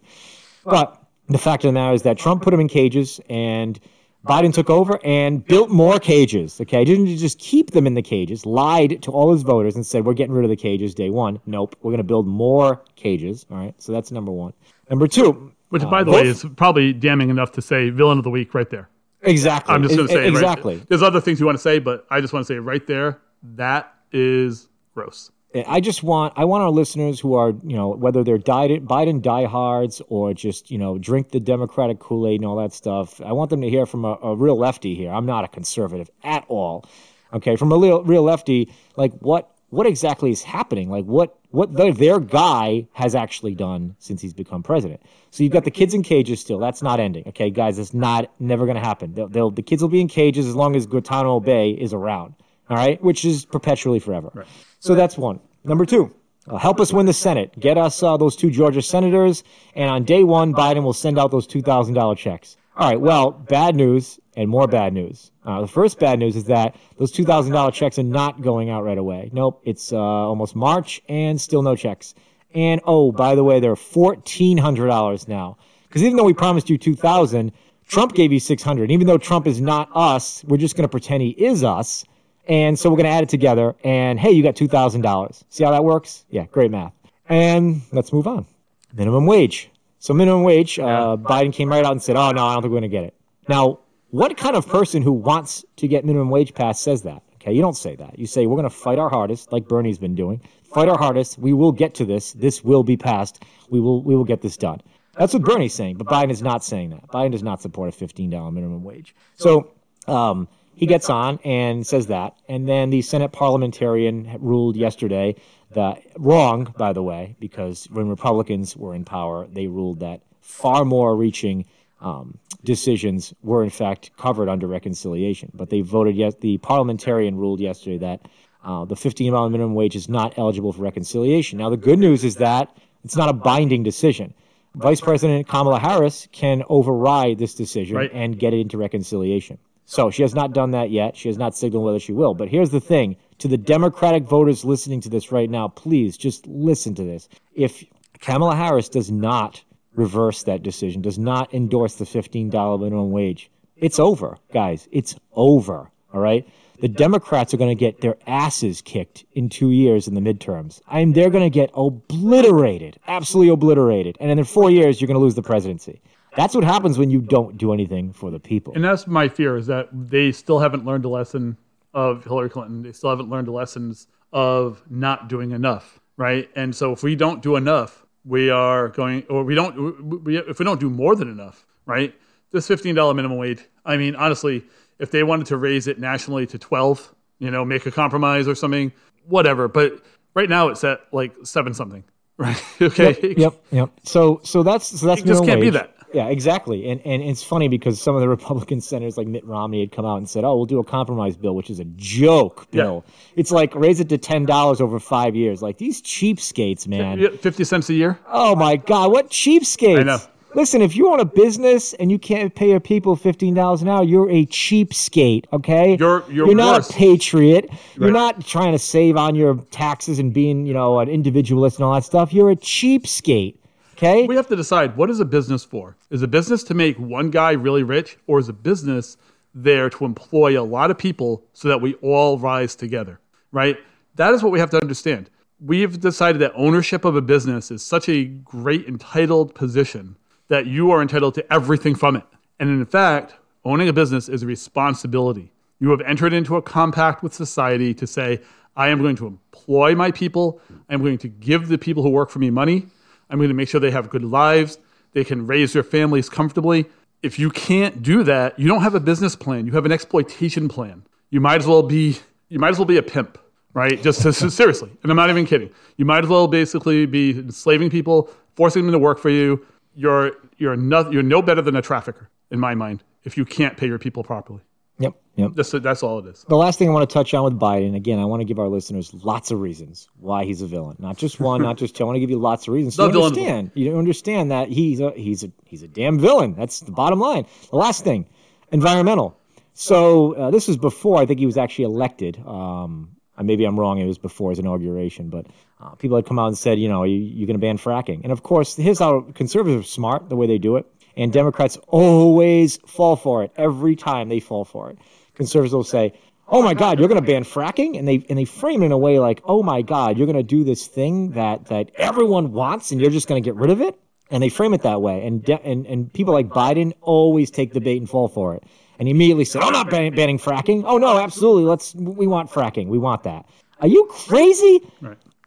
A: But the fact of the matter is that Trump put them in cages, and Biden took over and built more cages. Okay, didn't just keep them in the cages. Lied to all his voters and said we're getting rid of the cages day one. Nope, we're going to build more cages. All right, so that's number one. Number two,
B: Which,
A: uh,
B: by the
A: both-
B: way, is probably damning enough to say villain of the week right there.
A: Exactly.
B: I'm just going to say it right-
A: exactly.
B: There's other things you want to say, but I just want to say right there that is gross.
A: I just want I want our listeners who are you know whether they're Biden, Biden diehards or just you know drink the Democratic Kool Aid and all that stuff. I want them to hear from a, a real lefty here. I'm not a conservative at all. Okay, from a real real lefty, like what what exactly is happening? Like what what the, their guy has actually done since he's become president. So you've got the kids in cages still. That's not ending. Okay, guys, it's not never going to happen. They'll, they'll, the kids will be in cages as long as Guantanamo Bay is around. All right, which is perpetually forever. So that's one. Number two, uh, help us win the Senate. Get us uh, those two Georgia senators, and on day one, Biden will send out those two thousand dollar checks. All right. Well, bad news and more bad news. Uh, the first bad news is that those two thousand dollar checks are not going out right away. Nope. It's uh, almost March and still no checks. And oh, by the way, they're fourteen hundred dollars now. Because even though we promised you 2,000, Trump gave you 600. Even though Trump is not us, we're just going to pretend he is us. And so we're going to add it together. And hey, you got $2,000. See how that works? Yeah, great math. And let's move on. Minimum wage. So, minimum wage, uh, Biden came right out and said, oh, no, I don't think we're going to get it. Now, what kind of person who wants to get minimum wage passed says that? Okay, you don't say that. You say, we're going to fight our hardest, like Bernie's been doing. Fight our hardest. We will get to this. This will be passed. We will, we will get this done. That's what Bernie's saying, but Biden is not saying that. Biden does not support a $15 minimum wage. So, um, he gets on and says that. And then the Senate parliamentarian ruled yesterday that, wrong, by the way, because when Republicans were in power, they ruled that far more reaching um, decisions were in fact covered under reconciliation. But they voted, yes, the parliamentarian ruled yesterday that uh, the $15 minimum wage is not eligible for reconciliation. Now, the good news is that it's not a binding decision. Vice President Kamala Harris can override this decision
B: Right.
A: and get it into reconciliation. So she has not done that yet. She has not signaled whether she will. But here's the thing to the Democratic voters listening to this right now, please just listen to this. If Kamala Harris does not reverse that decision, does not endorse the $15 minimum wage, it's over, guys. It's over. All right. The Democrats are going to get their asses kicked in two years in the midterms. I mean, they're going to get obliterated, absolutely obliterated. And in four years, you're going to lose the presidency. That's what happens when you don't do anything for the people.
B: And that's my fear is that they still haven't learned a lesson of Hillary Clinton. They still haven't learned the lessons of not doing enough, right? And so if we don't do enough, we are going, or we don't, we, if we don't do more than enough, right? This fifteen dollar minimum wage. I mean, honestly, if they wanted to raise it nationally to twelve, you know, make a compromise or something, whatever. But right now it's at like seven something, right? okay.
A: Yep, yep. So, so that's so that's
B: It just can't be
A: wage.
B: that.
A: Yeah, exactly. And and it's funny because some of the Republican senators, like Mitt Romney, had come out and said, "Oh, we'll do a compromise bill," which is a joke bill. It's like raise it to ten dollars over five years. Like these cheapskates, man.
B: Fifty cents a year.
A: Oh my God, what cheapskates!
B: I know.
A: Listen, if you own a business and you can't pay your people fifteen dollars an hour, you're a cheapskate. Okay,
B: You're- you're
A: not
B: worse.
A: a patriot. You're not trying to save on your taxes and being, you know, an individualist and all that stuff. You're a cheapskate. Okay,
B: We have to decide what is a business for? Is a business to make one guy really rich, or is a business there to employ a lot of people so that we all rise together? Right? That is what we have to understand. We've decided that ownership of a business is such a great entitled position that you are entitled to everything from it. And in fact, owning a business is a responsibility. You have entered into a compact with society to say, I am going to employ my people. I'm going to give the people who work for me money. I'm going to make sure they have good lives. They can raise their families comfortably. If you can't do that, you don't have a business plan. You have an exploitation plan. You might as well be you might as well be a pimp, right? Just, seriously, and I'm not even kidding. You might as well basically be enslaving people, forcing them to work for you. You're you're no, you're no better than a trafficker in my mind if you can't pay your people properly.
A: Yep. Yep.
B: That's, that's all it is.
A: The last thing I want to touch on with Biden, again, I want to give our listeners lots of reasons why he's a villain. Not just one, not just two. I want to give you lots of reasons. So you understand. You understand that he's a he's a he's a damn villain. That's the bottom line. The last thing, environmental. So uh, this was before I think he was actually elected. Um, maybe I'm wrong. It was before his inauguration, but uh, people had come out and said, you know, you, you're going to ban fracking. And of course, here's how conservatives are smart the way they do it. And Democrats always fall for it. Every time they fall for it. Conservatives will say, "Oh my God, you're going to ban fracking," and they and they frame it in a way like, "Oh my God, you're going to do this thing that that everyone wants, and you're just going to get rid of it." And they frame it that way. And de- and and people like Biden always take the bait and fall for it. And he immediately said, "I'm not ban- banning fracking." Oh no, absolutely. Let's we want fracking. We want that. Are you crazy,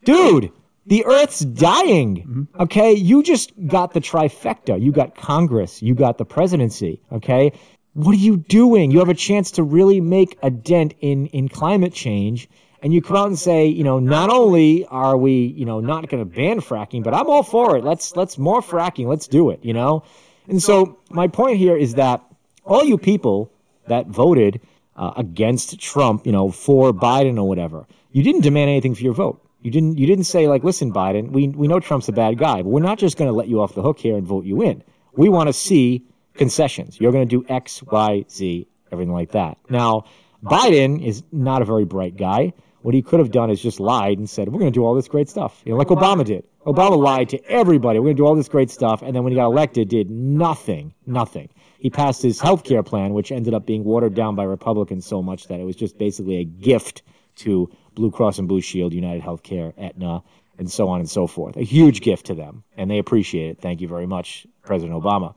A: dude? The Earth's dying. Mm-hmm. Okay, you just got the trifecta. You got Congress. You got the presidency. Okay, what are you doing? You have a chance to really make a dent in in climate change, and you come out and say, you know, not only are we, you know, not going to ban fracking, but I'm all for it. Let's let's more fracking. Let's do it. You know, and so my point here is that all you people that voted uh, against Trump, you know, for Biden or whatever, you didn't demand anything for your vote. You didn't you didn't say like, listen, Biden, we we know Trump's a bad guy, but we're not just going to let you off the hook here and vote you in. We want to see concessions. You're going to do X, Y, Z, everything like that. Now, Biden is not a very bright guy. What he could have done is just lied and said, "We're going to do all this great stuff," you know, like Obama did. Obama lied to everybody. We're going to do all this great stuff, and then when he got elected, did nothing, nothing. He passed his health care plan, which ended up being watered down by Republicans so much that it was just basically a gift to Blue Cross and Blue Shield, United Healthcare, Aetna, and so on and so forth. A huge gift to them, and they appreciate it. Thank you very much, President Obama.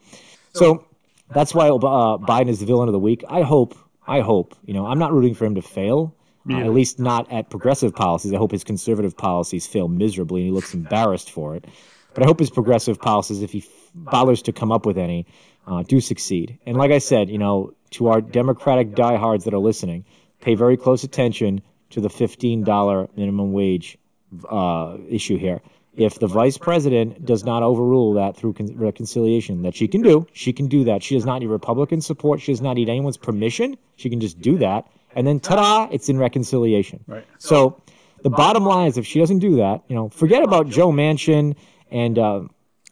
A: So that's why uh, Biden is the villain of the week. I hope, I hope, you know, I'm not rooting for him to fail. Uh, at least not at progressive policies. I hope his conservative policies fail miserably and he looks embarrassed for it. But I hope his progressive policies, if he bothers to come up with any, uh, do succeed. And like I said, you know, to our Democratic diehards that are listening, pay very close attention to the $15 minimum wage uh, issue here. If the vice president does not overrule that through con- reconciliation, that she can do, she can do that. She does not need Republican support. She does not need anyone's permission. She can just do that. And then, ta da, it's in reconciliation. Right. So the bottom line is if she doesn't do that, you know, forget about Joe Manchin and uh,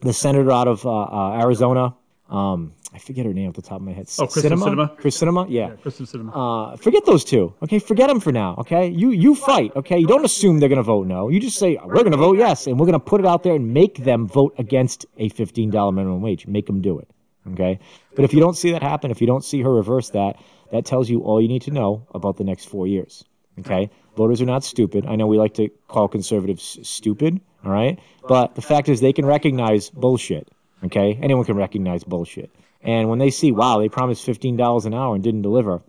A: the senator out of uh, uh, Arizona. Um, I forget her name off the top of my head.
B: Oh, Kyrsten Sinema.
A: Kyrsten Sinema. Yeah.
B: yeah Kyrsten Sinema.
A: Uh, forget those two. Okay, forget them for now. Okay, you you fight. Okay, you don't assume they're going to vote no. You just say we're going to vote yes, and we're going to put it out there and make them vote against a fifteen dollar minimum wage. Make them do it. Okay, but if you don't see that happen, if you don't see her reverse that, that tells you all you need to know about the next four years. Okay, voters are not stupid. I know we like to call conservatives stupid. All right, but the fact is they can recognize bullshit. Okay, anyone can recognize bullshit. And when they see, wow, they promised $15 an hour and didn't deliver,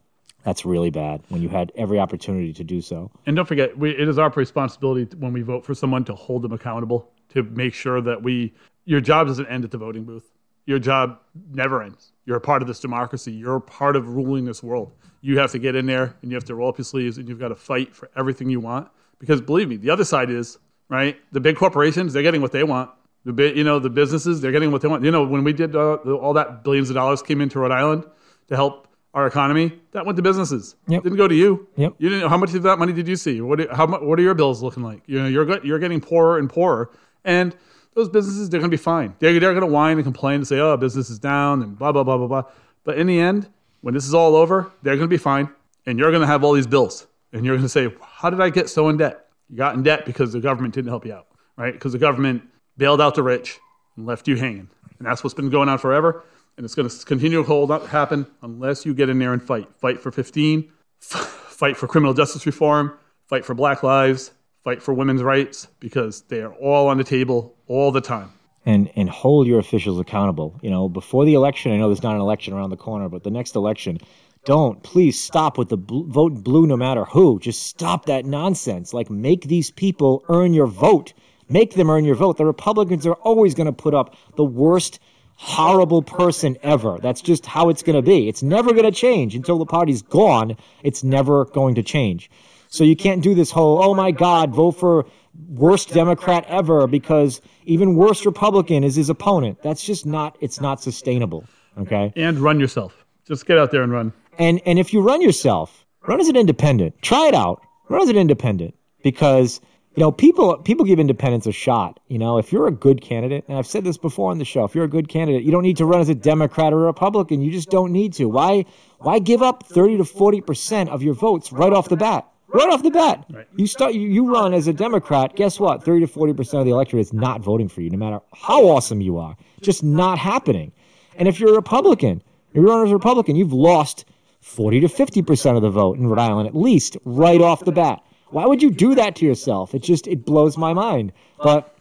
A: that's really bad when you had every opportunity to do so.
B: And don't forget, we, it is our responsibility when we vote for someone to hold them accountable, to make sure that we, your job doesn't end at the voting booth. Your job never ends. You're a part of this democracy. You're a part of ruling this world. You have to get in there and you have to roll up your sleeves and you've got to fight for everything you want. Because believe me, the other side is, right? The big corporations, they're getting what they want. The you know the businesses they're getting what they want. You know when we did uh, all that billions of dollars came into Rhode Island to help our economy, that went to businesses.
A: Yep.
B: Didn't go to you.
A: Yep.
B: You didn't. How much of that money did you see? What how what are your bills looking like? You know you're you're getting poorer and poorer, and those businesses they're going to be fine. They're they're going to whine and complain and say oh business is down and blah blah blah blah blah. But in the end, when this is all over, they're going to be fine, and you're going to have all these bills, and you're going to say how did I get so in debt? You got in debt because the government didn't help you out, right? Because the government bailed out the rich and left you hanging. And that's what's been going on forever. And it's going to continue to hold up, happen unless you get in there and fight. Fight for 15, fight for criminal justice reform, fight for black lives, fight for women's rights, because they are all on the table all the time.
A: And, and hold your officials accountable. You know, before the election, I know there's not an election around the corner, but the next election, don't. Please stop with the bl- vote blue no matter who. Just stop that nonsense. Like, make these people earn your vote. Make them earn your vote. The Republicans are always going to put up the worst, horrible person ever. That's just how it's going to be. It's never going to change until the party's gone. It's never going to change. So you can't do this whole, oh my God, vote for worst Democrat ever because even worse Republican is his opponent. That's just not, it's not sustainable. Okay.
B: And run yourself. Just get out there and run.
A: And, and if you run yourself, run as an independent. Try it out. Run as an independent because you know, people people give independence a shot. You know, if you're a good candidate, and I've said this before on the show, if you're a good candidate, you don't need to run as a Democrat or a Republican. You just don't need to. Why why give up 30 to 40 percent of your votes right off the bat? Right off the bat, right. you start you, you run as a Democrat. Guess what? 30 to 40 percent of the electorate is not voting for you, no matter how awesome you are. Just not happening. And if you're a Republican, you run as a Republican, you've lost 40 to 50 percent of the vote in Rhode Island at least right off the bat. Why would you do that to yourself? It just it blows my mind. But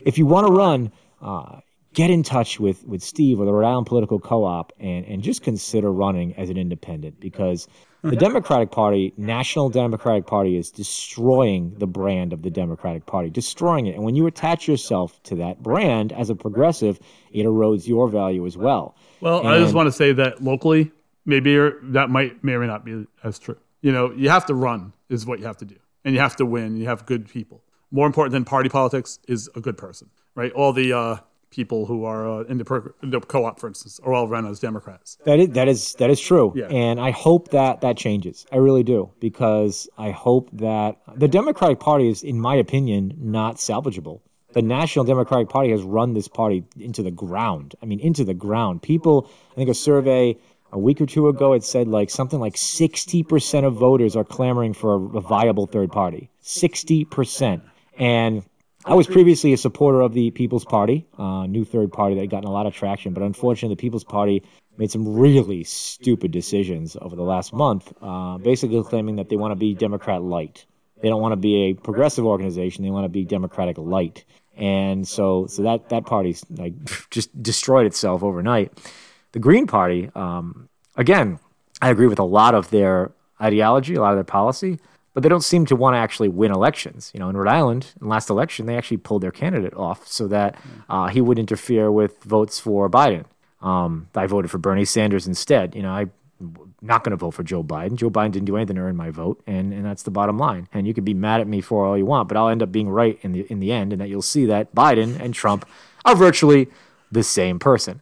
A: if you want to run, uh, get in touch with with Steve or the Rhode Island Political Co-op and and just consider running as an independent because the Democratic Party, National Democratic Party, is destroying the brand of the Democratic Party, destroying it. And when you attach yourself to that brand as a progressive, it erodes your value as well.
B: Well, and, I just want to say that locally, maybe that might may or may not be as true. You know, you have to run is what you have to do and you have to win. You have good people. More important than party politics is a good person, right? All the uh, people who are uh, in, the per- in, the co-op, for instance, are all run as Democrats.
A: That is that is that is true, yeah. and I hope that that changes. I really do because I hope that the Democratic Party is, in my opinion, not salvageable. The National Democratic Party has run this party into the ground. I mean, into the ground. People, I think a survey a week or two ago, it said like something like 60% of voters are clamoring for a, viable third party. 60%. And I was previously a supporter of the People's Party, uh, new third party that had gotten a lot of traction, but unfortunately, the People's Party made some really stupid decisions over the last month, uh, basically claiming that they want to be Democrat light. They don't want to be a progressive organization; they want to be Democratic light. And so, so that that party's like just destroyed itself overnight. The Green Party, um, again, I agree with a lot of their ideology, a lot of their policy, but they don't seem to want to actually win elections. You know, in Rhode Island, in last election, they actually pulled their candidate off so that uh, he would interfere with votes for Biden. Um, I voted for Bernie Sanders instead. You know, I'm not going to vote for Joe Biden. Joe Biden didn't do anything to earn my vote, and, and that's the bottom line. And you can be mad at me for all you want, but I'll end up being right in the in the end, and that you'll see that Biden and Trump are virtually the same person.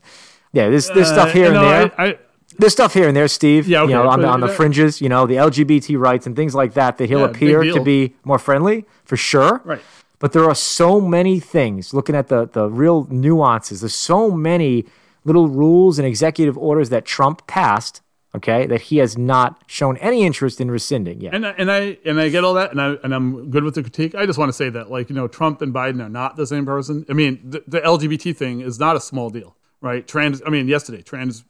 A: Yeah, there's there's uh, stuff here and know, there. I, I, there's stuff here and there, Steve. Yeah, okay, you know, on the on the fringes, you know, the LGBT rights and things like that. That he'll yeah, appear to be more friendly for sure.
B: Right.
A: But there are so many things. Looking at the the real nuances, there's so many little rules and executive orders that Trump passed. Okay, that he has not shown any interest in rescinding yet.
B: And and I and I get all that, and I and I'm good with the critique. I just want to say that, like you know, Trump and Biden are not the same person. I mean, the, the LGBT thing is not a small deal right? Trans, I mean, yesterday, trans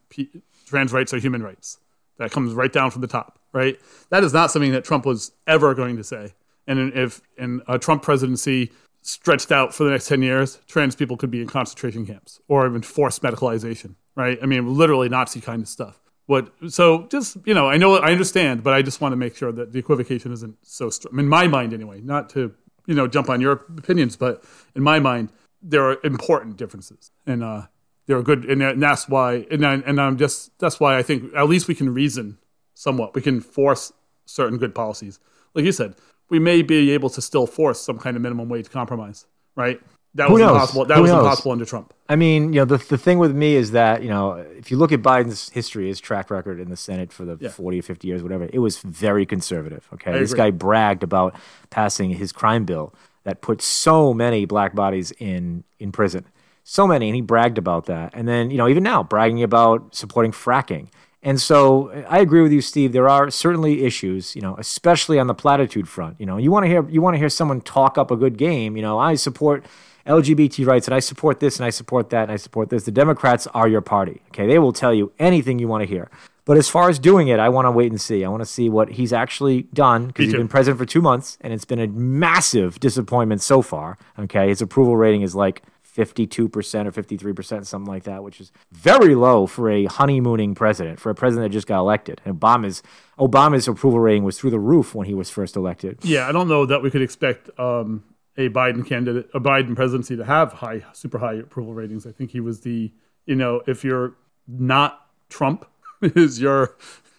B: trans rights are human rights. That comes right down from the top, right? That is not something that Trump was ever going to say. And if in a Trump presidency stretched out for the next 10 years, trans people could be in concentration camps or even forced medicalization, right? I mean, literally Nazi kind of stuff. What, so just, you know, I know, I understand, but I just want to make sure that the equivocation isn't so strong. In my mind, anyway, not to, you know, jump on your opinions, but in my mind, there are important differences. And, uh, they're good, and that's why. And I, and I'm just that's why I think at least we can reason somewhat. We can force certain good policies. Like you said, we may be able to still force some kind of minimum wage compromise, right? That Who was knows? impossible. That Who was knows? impossible under Trump.
A: I mean, you know, the the thing with me is that you know, if you look at Biden's history, his track record in the Senate for the yeah. forty or fifty years, whatever, it was very conservative. Okay, I this agree. guy bragged about passing his crime bill that put so many black bodies in in prison so many, and he bragged about that. And then, you know, even now, bragging about supporting fracking. And so I agree with you, Steve. There are certainly issues, you know, especially on the platitude front. You know, you want to hear you want to hear someone talk up a good game. You know, I support LGBT rights and I support this and I support that and I support this. The Democrats are your party. Okay, they will tell you anything you want to hear. But as far as doing it, I want to wait and see. I want to see what he's actually done because he's been president for two months and it's been a massive disappointment so far. Okay, his approval rating is like 52% or 53%, something like that, which is very low for a honeymooning president, for a president that just got elected. And Obama's Obama's approval rating was through the roof when he was first elected.
B: Yeah, I don't know that we could expect um, a Biden candidate, a Biden presidency to have high, super high approval ratings. I think he was the, you know, if you're not Trump, is your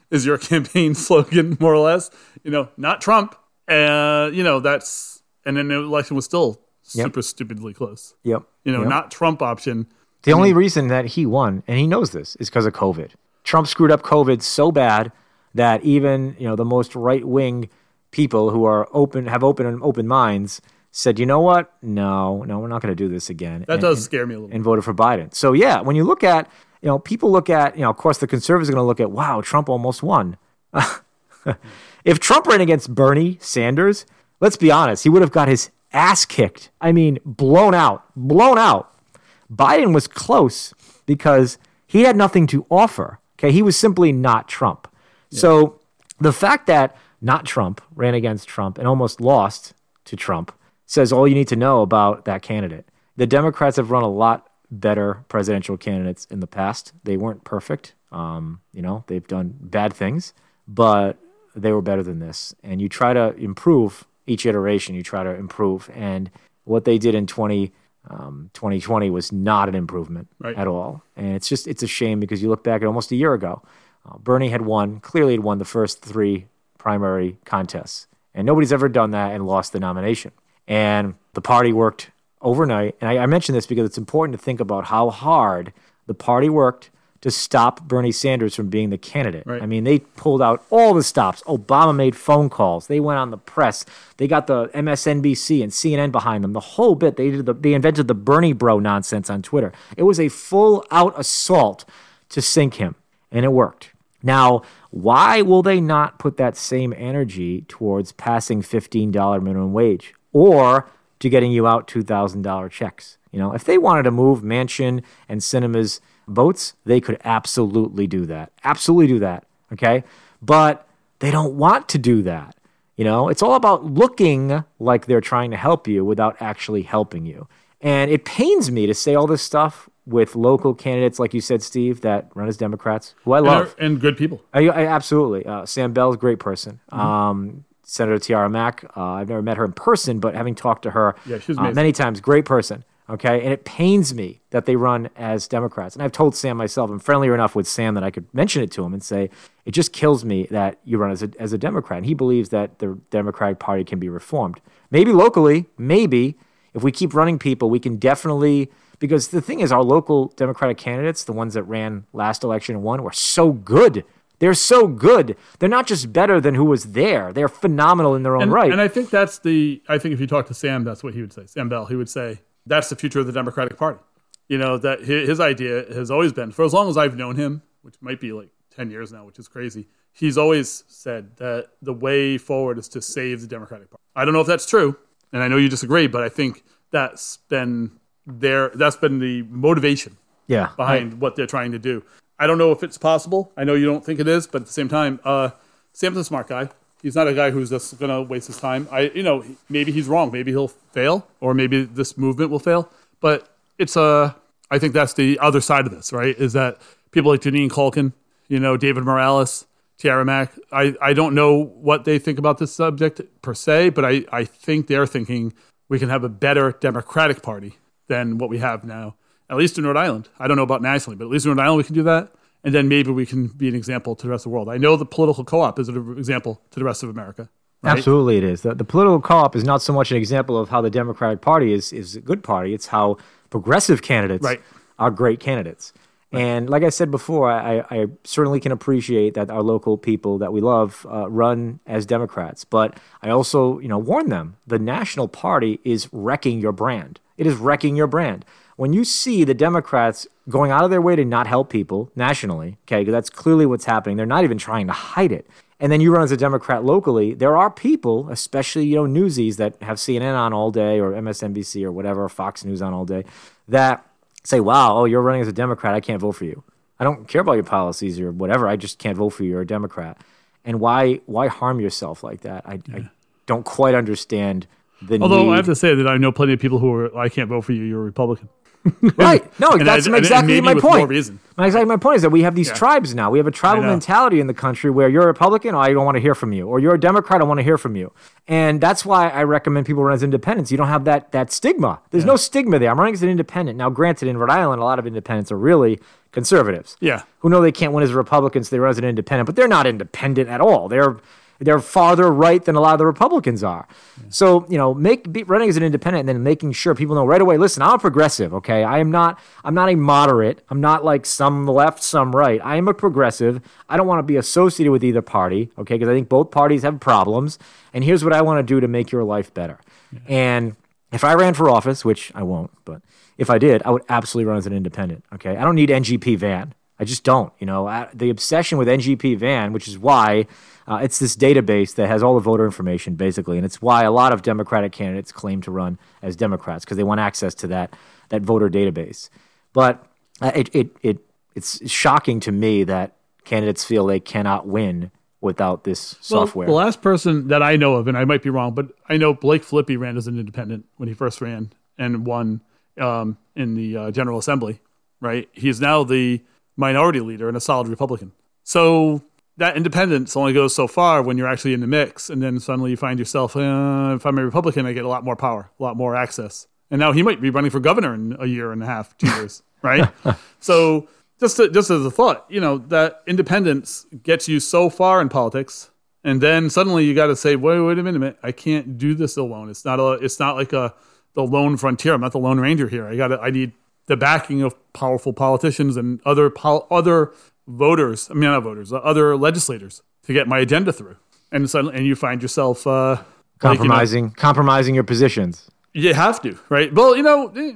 B: is your campaign slogan more or less, you know, not Trump. Uh, you know, that's and then the election was still
A: Yep.
B: super stupidly close.
A: Yep.
B: You know,
A: Yep.
B: not Trump option.
A: The only reason that he won, and he knows this, is because of COVID. Trump screwed up COVID so bad that even you know the most right wing people who are open have open and open minds said, you know what? No, no, we're not going to do this again.
B: That
A: and,
B: does scare me a little.
A: and voted for Biden. So yeah, when you look at you know people look at you know of course the conservatives are going to look at wow Trump almost won. if Trump ran against Bernie Sanders, let's be honest, he would have got his ass kicked. I mean, blown out, blown out. Biden was close because he had nothing to offer. Okay, he was simply not Trump. So the fact that not Trump ran against Trump and almost lost to Trump says all you need to know about that candidate. The Democrats have run a lot better presidential candidates in the past. They weren't perfect. Um, you know, they've done bad things, but they were better than this. And you try to improve each iteration. You try to improve. And what they did in 20, um, 2020 was not an improvement
B: Right.
A: at all. And it's just it's a shame because you look back at almost a year ago, uh, Bernie had won clearly had won the first three primary contests, and nobody's ever done that and lost the nomination. And the party worked overnight. And I, I mention this because it's important to think about how hard the party worked to stop Bernie Sanders from being the candidate.
B: Right.
A: I mean, they pulled out all the stops. Obama made phone calls. They went on the press. They got the MSNBC and CNN behind them. The whole bit. They did the, they invented the Bernie Bro nonsense on Twitter. It was a full out assault to sink him, and it worked. Now, why will they not put that same energy towards passing $15 minimum wage or to getting you out $2,000 checks? You know, if they wanted to move Manchin and Sinema's votes, they could absolutely do that. Absolutely do that. Okay. But they don't want to do that. You know, it's all about looking like they're trying to help you without actually helping you. And it pains me to say all this stuff with local candidates, like you said, Steve, that run as Democrats, who I
B: And,
A: love.
B: are- and good people.
A: I, I absolutely. Uh, Sam Bell's a great person.
B: Mm-hmm.
A: Um, Senator Tiara Mack. Uh, I've never met her in person, but having talked to her
B: Yeah,
A: uh, many times, great person. Okay, and it pains me that they run as Democrats. And I've told Sam myself, I'm friendlier enough with Sam that I could mention it to him and say, it just kills me that you run as a, as a Democrat. And he believes that the Democratic Party can be reformed. Maybe locally, maybe. If we keep running people, we can definitely because the thing is, our local Democratic candidates, the ones that ran last election and won, were so good. They're so good. They're not just better than who was there. They're phenomenal in their own
B: And,
A: right.
B: and I think that's the. I think if you talk to Sam, that's what he would say. Sam Bell, he would say that's the future of the Democratic Party. You know that his idea has always been, for as long as I've known him, which might be like ten years now, which is crazy. He's always said that the way forward is to save the Democratic Party. I don't know if that's true, and I know you disagree, but I think that's been their that's been the motivation
A: yeah,
B: behind what they're trying to do. I don't know if it's possible. I know you don't think it is, but at the same time, uh, Sam's a smart guy. He's not a guy who's just going to waste his time. I, you know, maybe he's wrong. Maybe he'll fail, or maybe this movement will fail. But it's a. I think that's the other side of this, right? Is that people like Jeanine Calkin, you know, David Morales, Tiara Mack. I, I don't know what they think about this subject per se, but I, I think they're thinking we can have a better Democratic Party than what we have now, at least in Rhode Island. I don't know about nationally, but at least in Rhode Island we can do that. And then maybe we can be an example to the rest of the world. I know the political co op is an example to the rest of America. right?
A: Absolutely, it is. The, the political co-op is not so much an example of how the Democratic Party is is a good party. It's how progressive candidates
B: Right.
A: are great candidates. And like I said before, I, I I certainly can appreciate that our local people that we love uh, run as Democrats. But I also, you know, warn them: the national party is wrecking your brand. It is wrecking your brand. When you see the Democrats going out of their way to not help people nationally, okay, because that's clearly what's happening. They're not even trying to hide it and then you run as a Democrat locally, there are people, especially you know newsies that have CNN on all day or MSNBC or whatever, Fox News on all day, that say, "Wow, oh, you're running as a Democrat. I can't vote for you. I don't care about your policies or whatever. I just can't vote for you. You're a Democrat." And why why harm yourself like that? I, I don't quite understand the
B: Although
A: need.
B: I have to say that I know plenty of people who are, I can't vote for you, you're a Republican.
A: right. No, that's
B: and- and
A: exactly my point. My exactly my point is that we have these tribes now. We have a tribal mentality in the country where you're a Republican, I don't want to hear from you, or you're a Democrat, I want to hear from you. And that's why I recommend people run as independents. You don't have that that stigma. There's no stigma there. I'm running as an independent. Now, granted, in Rhode Island, a lot of independents are really conservatives.
B: Yeah.
A: Who know they can't win as Republicans, they run as an independent, but they're not independent at all. They're they're farther right than a lot of the Republicans are. So you know, make be, running as an independent and then making sure people know right away. Listen, I'm a progressive. Okay, I am not. I'm not a moderate. I'm not like some left, some right. I am a progressive. I don't want to be associated with either party. Okay, because I think both parties have problems. And here's what I want to do to make your life better. And if I ran for office, which I won't, but if I did, I would absolutely run as an independent. Okay, I don't need NGP van. I just don't. You know, I, the obsession with NGP van, which is why uh, it's this database that has all the voter information basically, and it's why a lot of Democratic candidates claim to run as Democrats because they want access to that that voter database. But uh, it, it it it's shocking to me that candidates feel they cannot win without this
B: Well,
A: software.
B: the last person that I know of, and I might be wrong, but I know Blake Filippi ran as an independent when he first ran and won um, in the uh, General Assembly. Right, he's now the minority leader and a solid Republican. So that independence only goes so far when you're actually in the mix, and then suddenly you find yourself, uh, if I'm a Republican, I get a lot more power, a lot more access. And now he might be running for governor in a year and a half, two years, right? So just to, just as a thought, you know, that independence gets you so far in politics, and then suddenly you got to say, wait, wait a minute, I can't do this alone. It's not a, it's not like a the lone frontier. I'm not the lone ranger here. I got I need the backing of powerful politicians and other pol- other voters. I mean, not voters, uh, other legislators to get my agenda through. And suddenly, and you find yourself uh, like, you know,
A: compromising compromising your positions.
B: you have to, right? Well, you know, eh,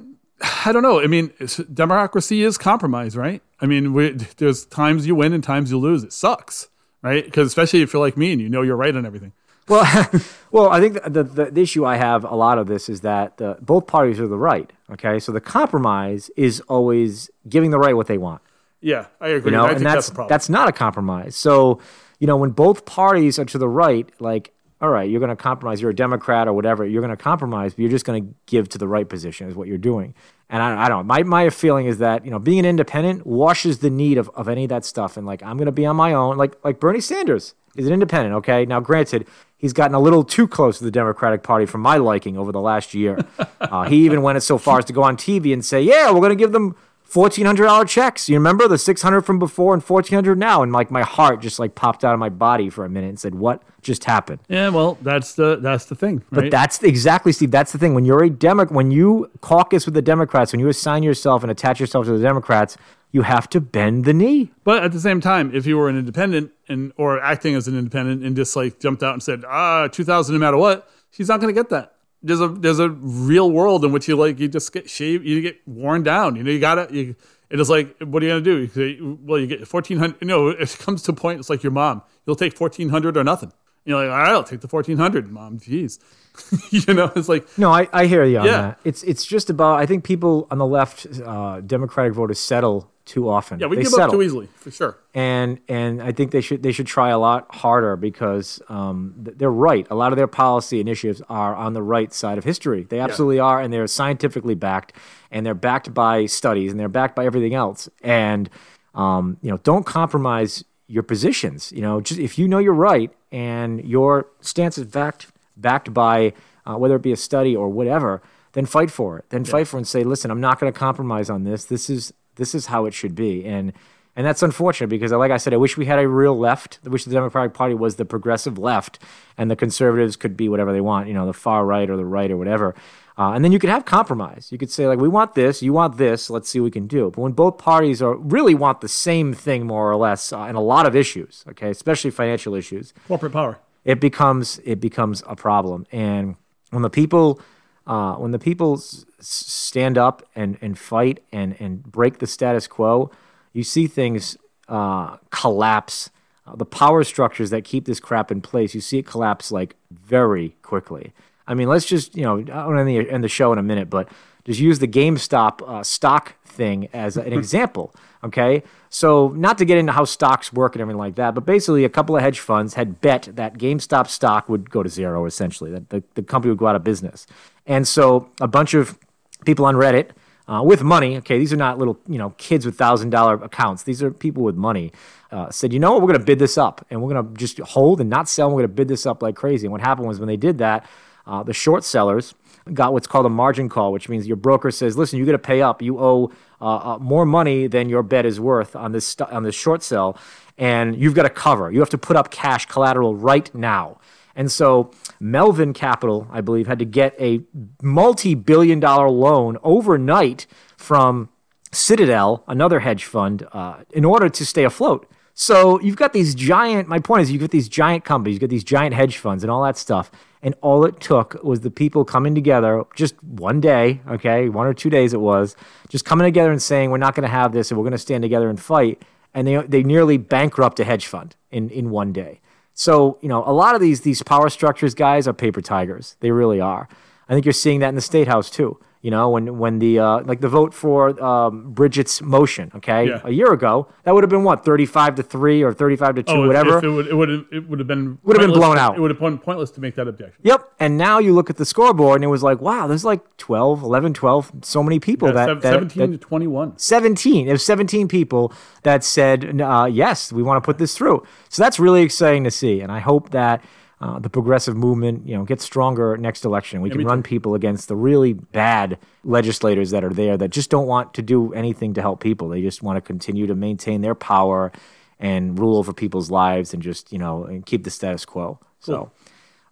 B: I don't know. I mean, democracy is compromise, right? I mean, we, there's times you win and times you lose. It sucks, right? Because especially if you're like me and you know you're right on everything.
A: Well, well, I think the, the, the issue I have a lot of this is that the, both parties are the right. Okay, so the compromise is always giving the right what they want.
B: Yeah, I agree.
A: You know,
B: I
A: and that's
B: that's
A: that's not a compromise. So, you know, when both parties are to the right, like, all right, you're going to compromise. You're a Democrat or whatever. You're going to compromise, but you're just going to give to the right position is what you're doing. And I, I don't. My my feeling is that you know being an independent washes the need of, of any of that stuff. And like I'm going to be on my own. Like like Bernie Sanders is an independent. Okay, now granted. He's gotten a little too close to the Democratic Party for my liking over the last year. uh, he even went so far as to go on TV and say, "Yeah, we're going to give them fourteen hundred dollar checks. You remember the six hundred from before and fourteen hundred now?" And like my heart just like popped out of my body for a minute and said, "What just happened?"
B: yeah, well, that's the that's the thing, right?
A: But that's exactly, Steve. That's the thing. When you're a Demo, when you caucus with the Democrats, when you assign yourself and attach yourself to the Democrats, you have to bend the knee.
B: But at the same time, if you were an independent and or acting as an independent and just like jumped out and said, ah, 2000 no matter what, she's not going to get that. There's a there's a real world in which you like you just get shaved, you get worn down. You know, you gotta. You, it is like, what are you gonna do? You say, well, you get 1400. You know, it comes to a point. It's like your mom. You'll take 1400 or nothing. You're like, all right, I'll take the 1400, mom. Jeez, you know, it's like
A: No, I, I hear you on
B: Yeah.
A: that. It's it's just about. I think people on the left, uh, Democratic voters, settle too often.
B: yeah, we
A: they
B: give
A: settle.
B: up too easily for sure.
A: and and I think they should they should try a lot harder because um, they're right. A lot of their policy initiatives are on the right side of history. They absolutely are, and they're scientifically backed, and they're backed by studies, and they're backed by everything else. And um, you know, don't compromise your positions. You know, just if you know you're right and your stance is backed backed by uh, whether it be a study or whatever, then fight for it. Then fight for it and say, listen, I'm not going to compromise on this. This is this is how it should be. And and that's unfortunate because, like I said, I wish we had a real left. I wish the Democratic Party was the progressive left, and the conservatives could be whatever they want, you know, the far right or the right or whatever. Uh, and then you could have compromise. You could say like, we want this, you want this. Let's see what we can do. But when both parties are really want the same thing more or less uh, in a lot of issues, okay, especially financial issues,
B: Corporate power.
A: It becomes it becomes a problem. And when the people uh, when the people s- stand up and, and fight and, and break the status quo, you see things uh, collapse. Uh, the power structures that keep this crap in place, you see it collapse like very quickly. I mean, let's just you know, I want to end the, end the show in a minute, but just use the GameStop uh, stock thing as an example. Okay, so not to get into how stocks work and everything like that, but basically, a couple of hedge funds had bet that GameStop stock would go to zero, essentially, that the, the company would go out of business. And so, a bunch of people on Reddit uh, with money. Okay, these are not little you know kids with thousand dollar accounts. These are people with money. Uh, said, you know what, we're going to bid this up, and we're going to just hold and not sell. And we're going to bid this up like crazy. And what happened was when they did that, uh, the short sellers got what's called a margin call, which means your broker says, listen, you got to pay up. You owe uh, uh, more money than your bet is worth on this st- on this short sell, and you've got to cover. You have to put up cash collateral right now. And so Melvin Capital, I believe, had to get a multi-billion dollar loan overnight from Citadel, another hedge fund, uh, in order to stay afloat. So you've got these giant. My point is, you've got these giant companies, you've got these giant hedge funds, and all that stuff. And all it took was the people coming together, just one day, okay, one or two days it was, just coming together and saying, "We're not going to have this, and we're going to stand together and fight." And they they nearly bankrupt a hedge fund in in one day. So, you know, a lot of these these power structures guys are paper tigers. They really are. I think you're seeing that in the state house too. You know, when when the uh, like the vote for um, Bridget's motion, okay,
B: Yeah.
A: a year ago, that would have been what thirty five to three or thirty five to two,
B: Oh,
A: whatever.
B: It would, it would, it would have been
A: Would have been blown out.
B: It would have been pointless to make that objection.
A: Yep. And now you look at the scoreboard and it was like, wow, there's like 12, 11, 12, so many people
B: Yeah,
A: that, that-
B: Seventeen
A: that-
B: to twenty-one.
A: 17. It was 17 people that said, uh, yes, we want to put this through. So that's really exciting to see. And I hope that uh, the progressive movement, you know, gets stronger next election. We can run people against the really bad legislators that are there that just don't want to do anything to help people. They just want to continue to maintain their power and rule over people's lives and just, you know, and keep the status quo. So,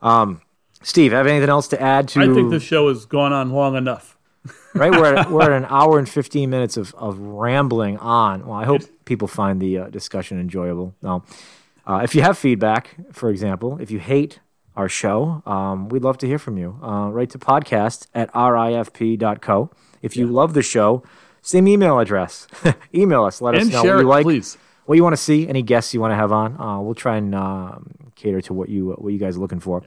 A: um, Steve, have anything else to add to?
B: I think this show has gone on long enough.
A: right? We're at, we're at an hour and 15 minutes of, of rambling on. Well, I hope people find the uh, discussion enjoyable. No. Uh, if you have feedback, for example, if you hate our show, um, we'd love to hear from you. Uh, write to podcast at rifp.co. If you love the show, same email address. email us. Let us know what you
B: it,
A: like,
B: please.
A: what you want to see, any guests you want to have on. Uh, we'll try and um cater to what you what you guys are looking for.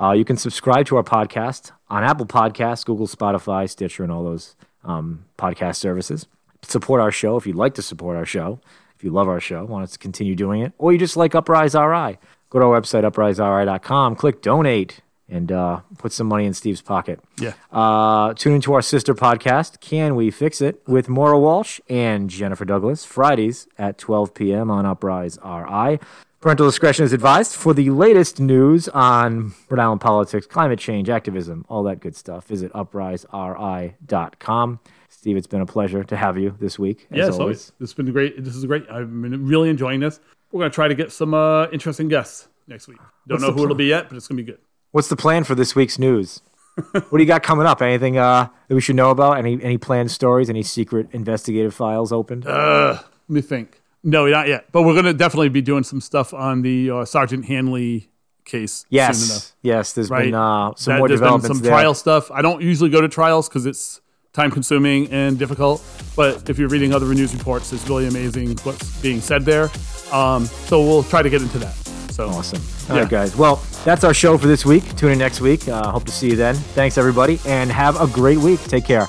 A: Uh, you can subscribe to our podcast on Apple Podcasts, Google, Spotify, Stitcher, and all those um, podcast services. Support our show if you'd like to support our show. If you love our show, want us to continue doing it, or you just like Uprise RI, go to our website, upriseri.com, click donate, and uh, put some money in Steve's pocket.
B: Yeah.
A: Uh, tune into our sister podcast, Can We Fix It, with Maura Walsh and Jennifer Douglas, Fridays at 12 p.m. on Uprise RI. Parental discretion is advised for the latest news on Rhode Island politics, climate change, activism, all that good stuff. Visit upriseri.com. Steve, it's been a pleasure to have you this week. As
B: Yes,
A: always.
B: always. This has been great. This is great. I've been really enjoying this. We're going to try to get some uh, interesting guests next week. Don't
A: What's
B: know who it'll be yet, but it's going to be good.
A: What's the plan for this week's news? what do you got coming up? Anything uh, that we should know about? Any any planned stories? Any secret investigative files opened?
B: Let me think. No, not yet. But we're going to definitely be doing some stuff on the uh, Sergeant Hanley case soon enough.
A: yes, yes. There's
B: Right.
A: been uh, some
B: That-
A: more
B: there's been
A: developments
B: some
A: there.
B: trial stuff. I don't usually go to trials because it's time consuming and difficult. But if you're reading other news reports, it's really amazing what's being said there. Um, so we'll try to get into that. So
A: Awesome. All
B: Yeah.
A: right, guys. Well, that's our show for this week. Tune in next week. Uh, hope to see you then. Thanks, everybody, and have a great week. Take care.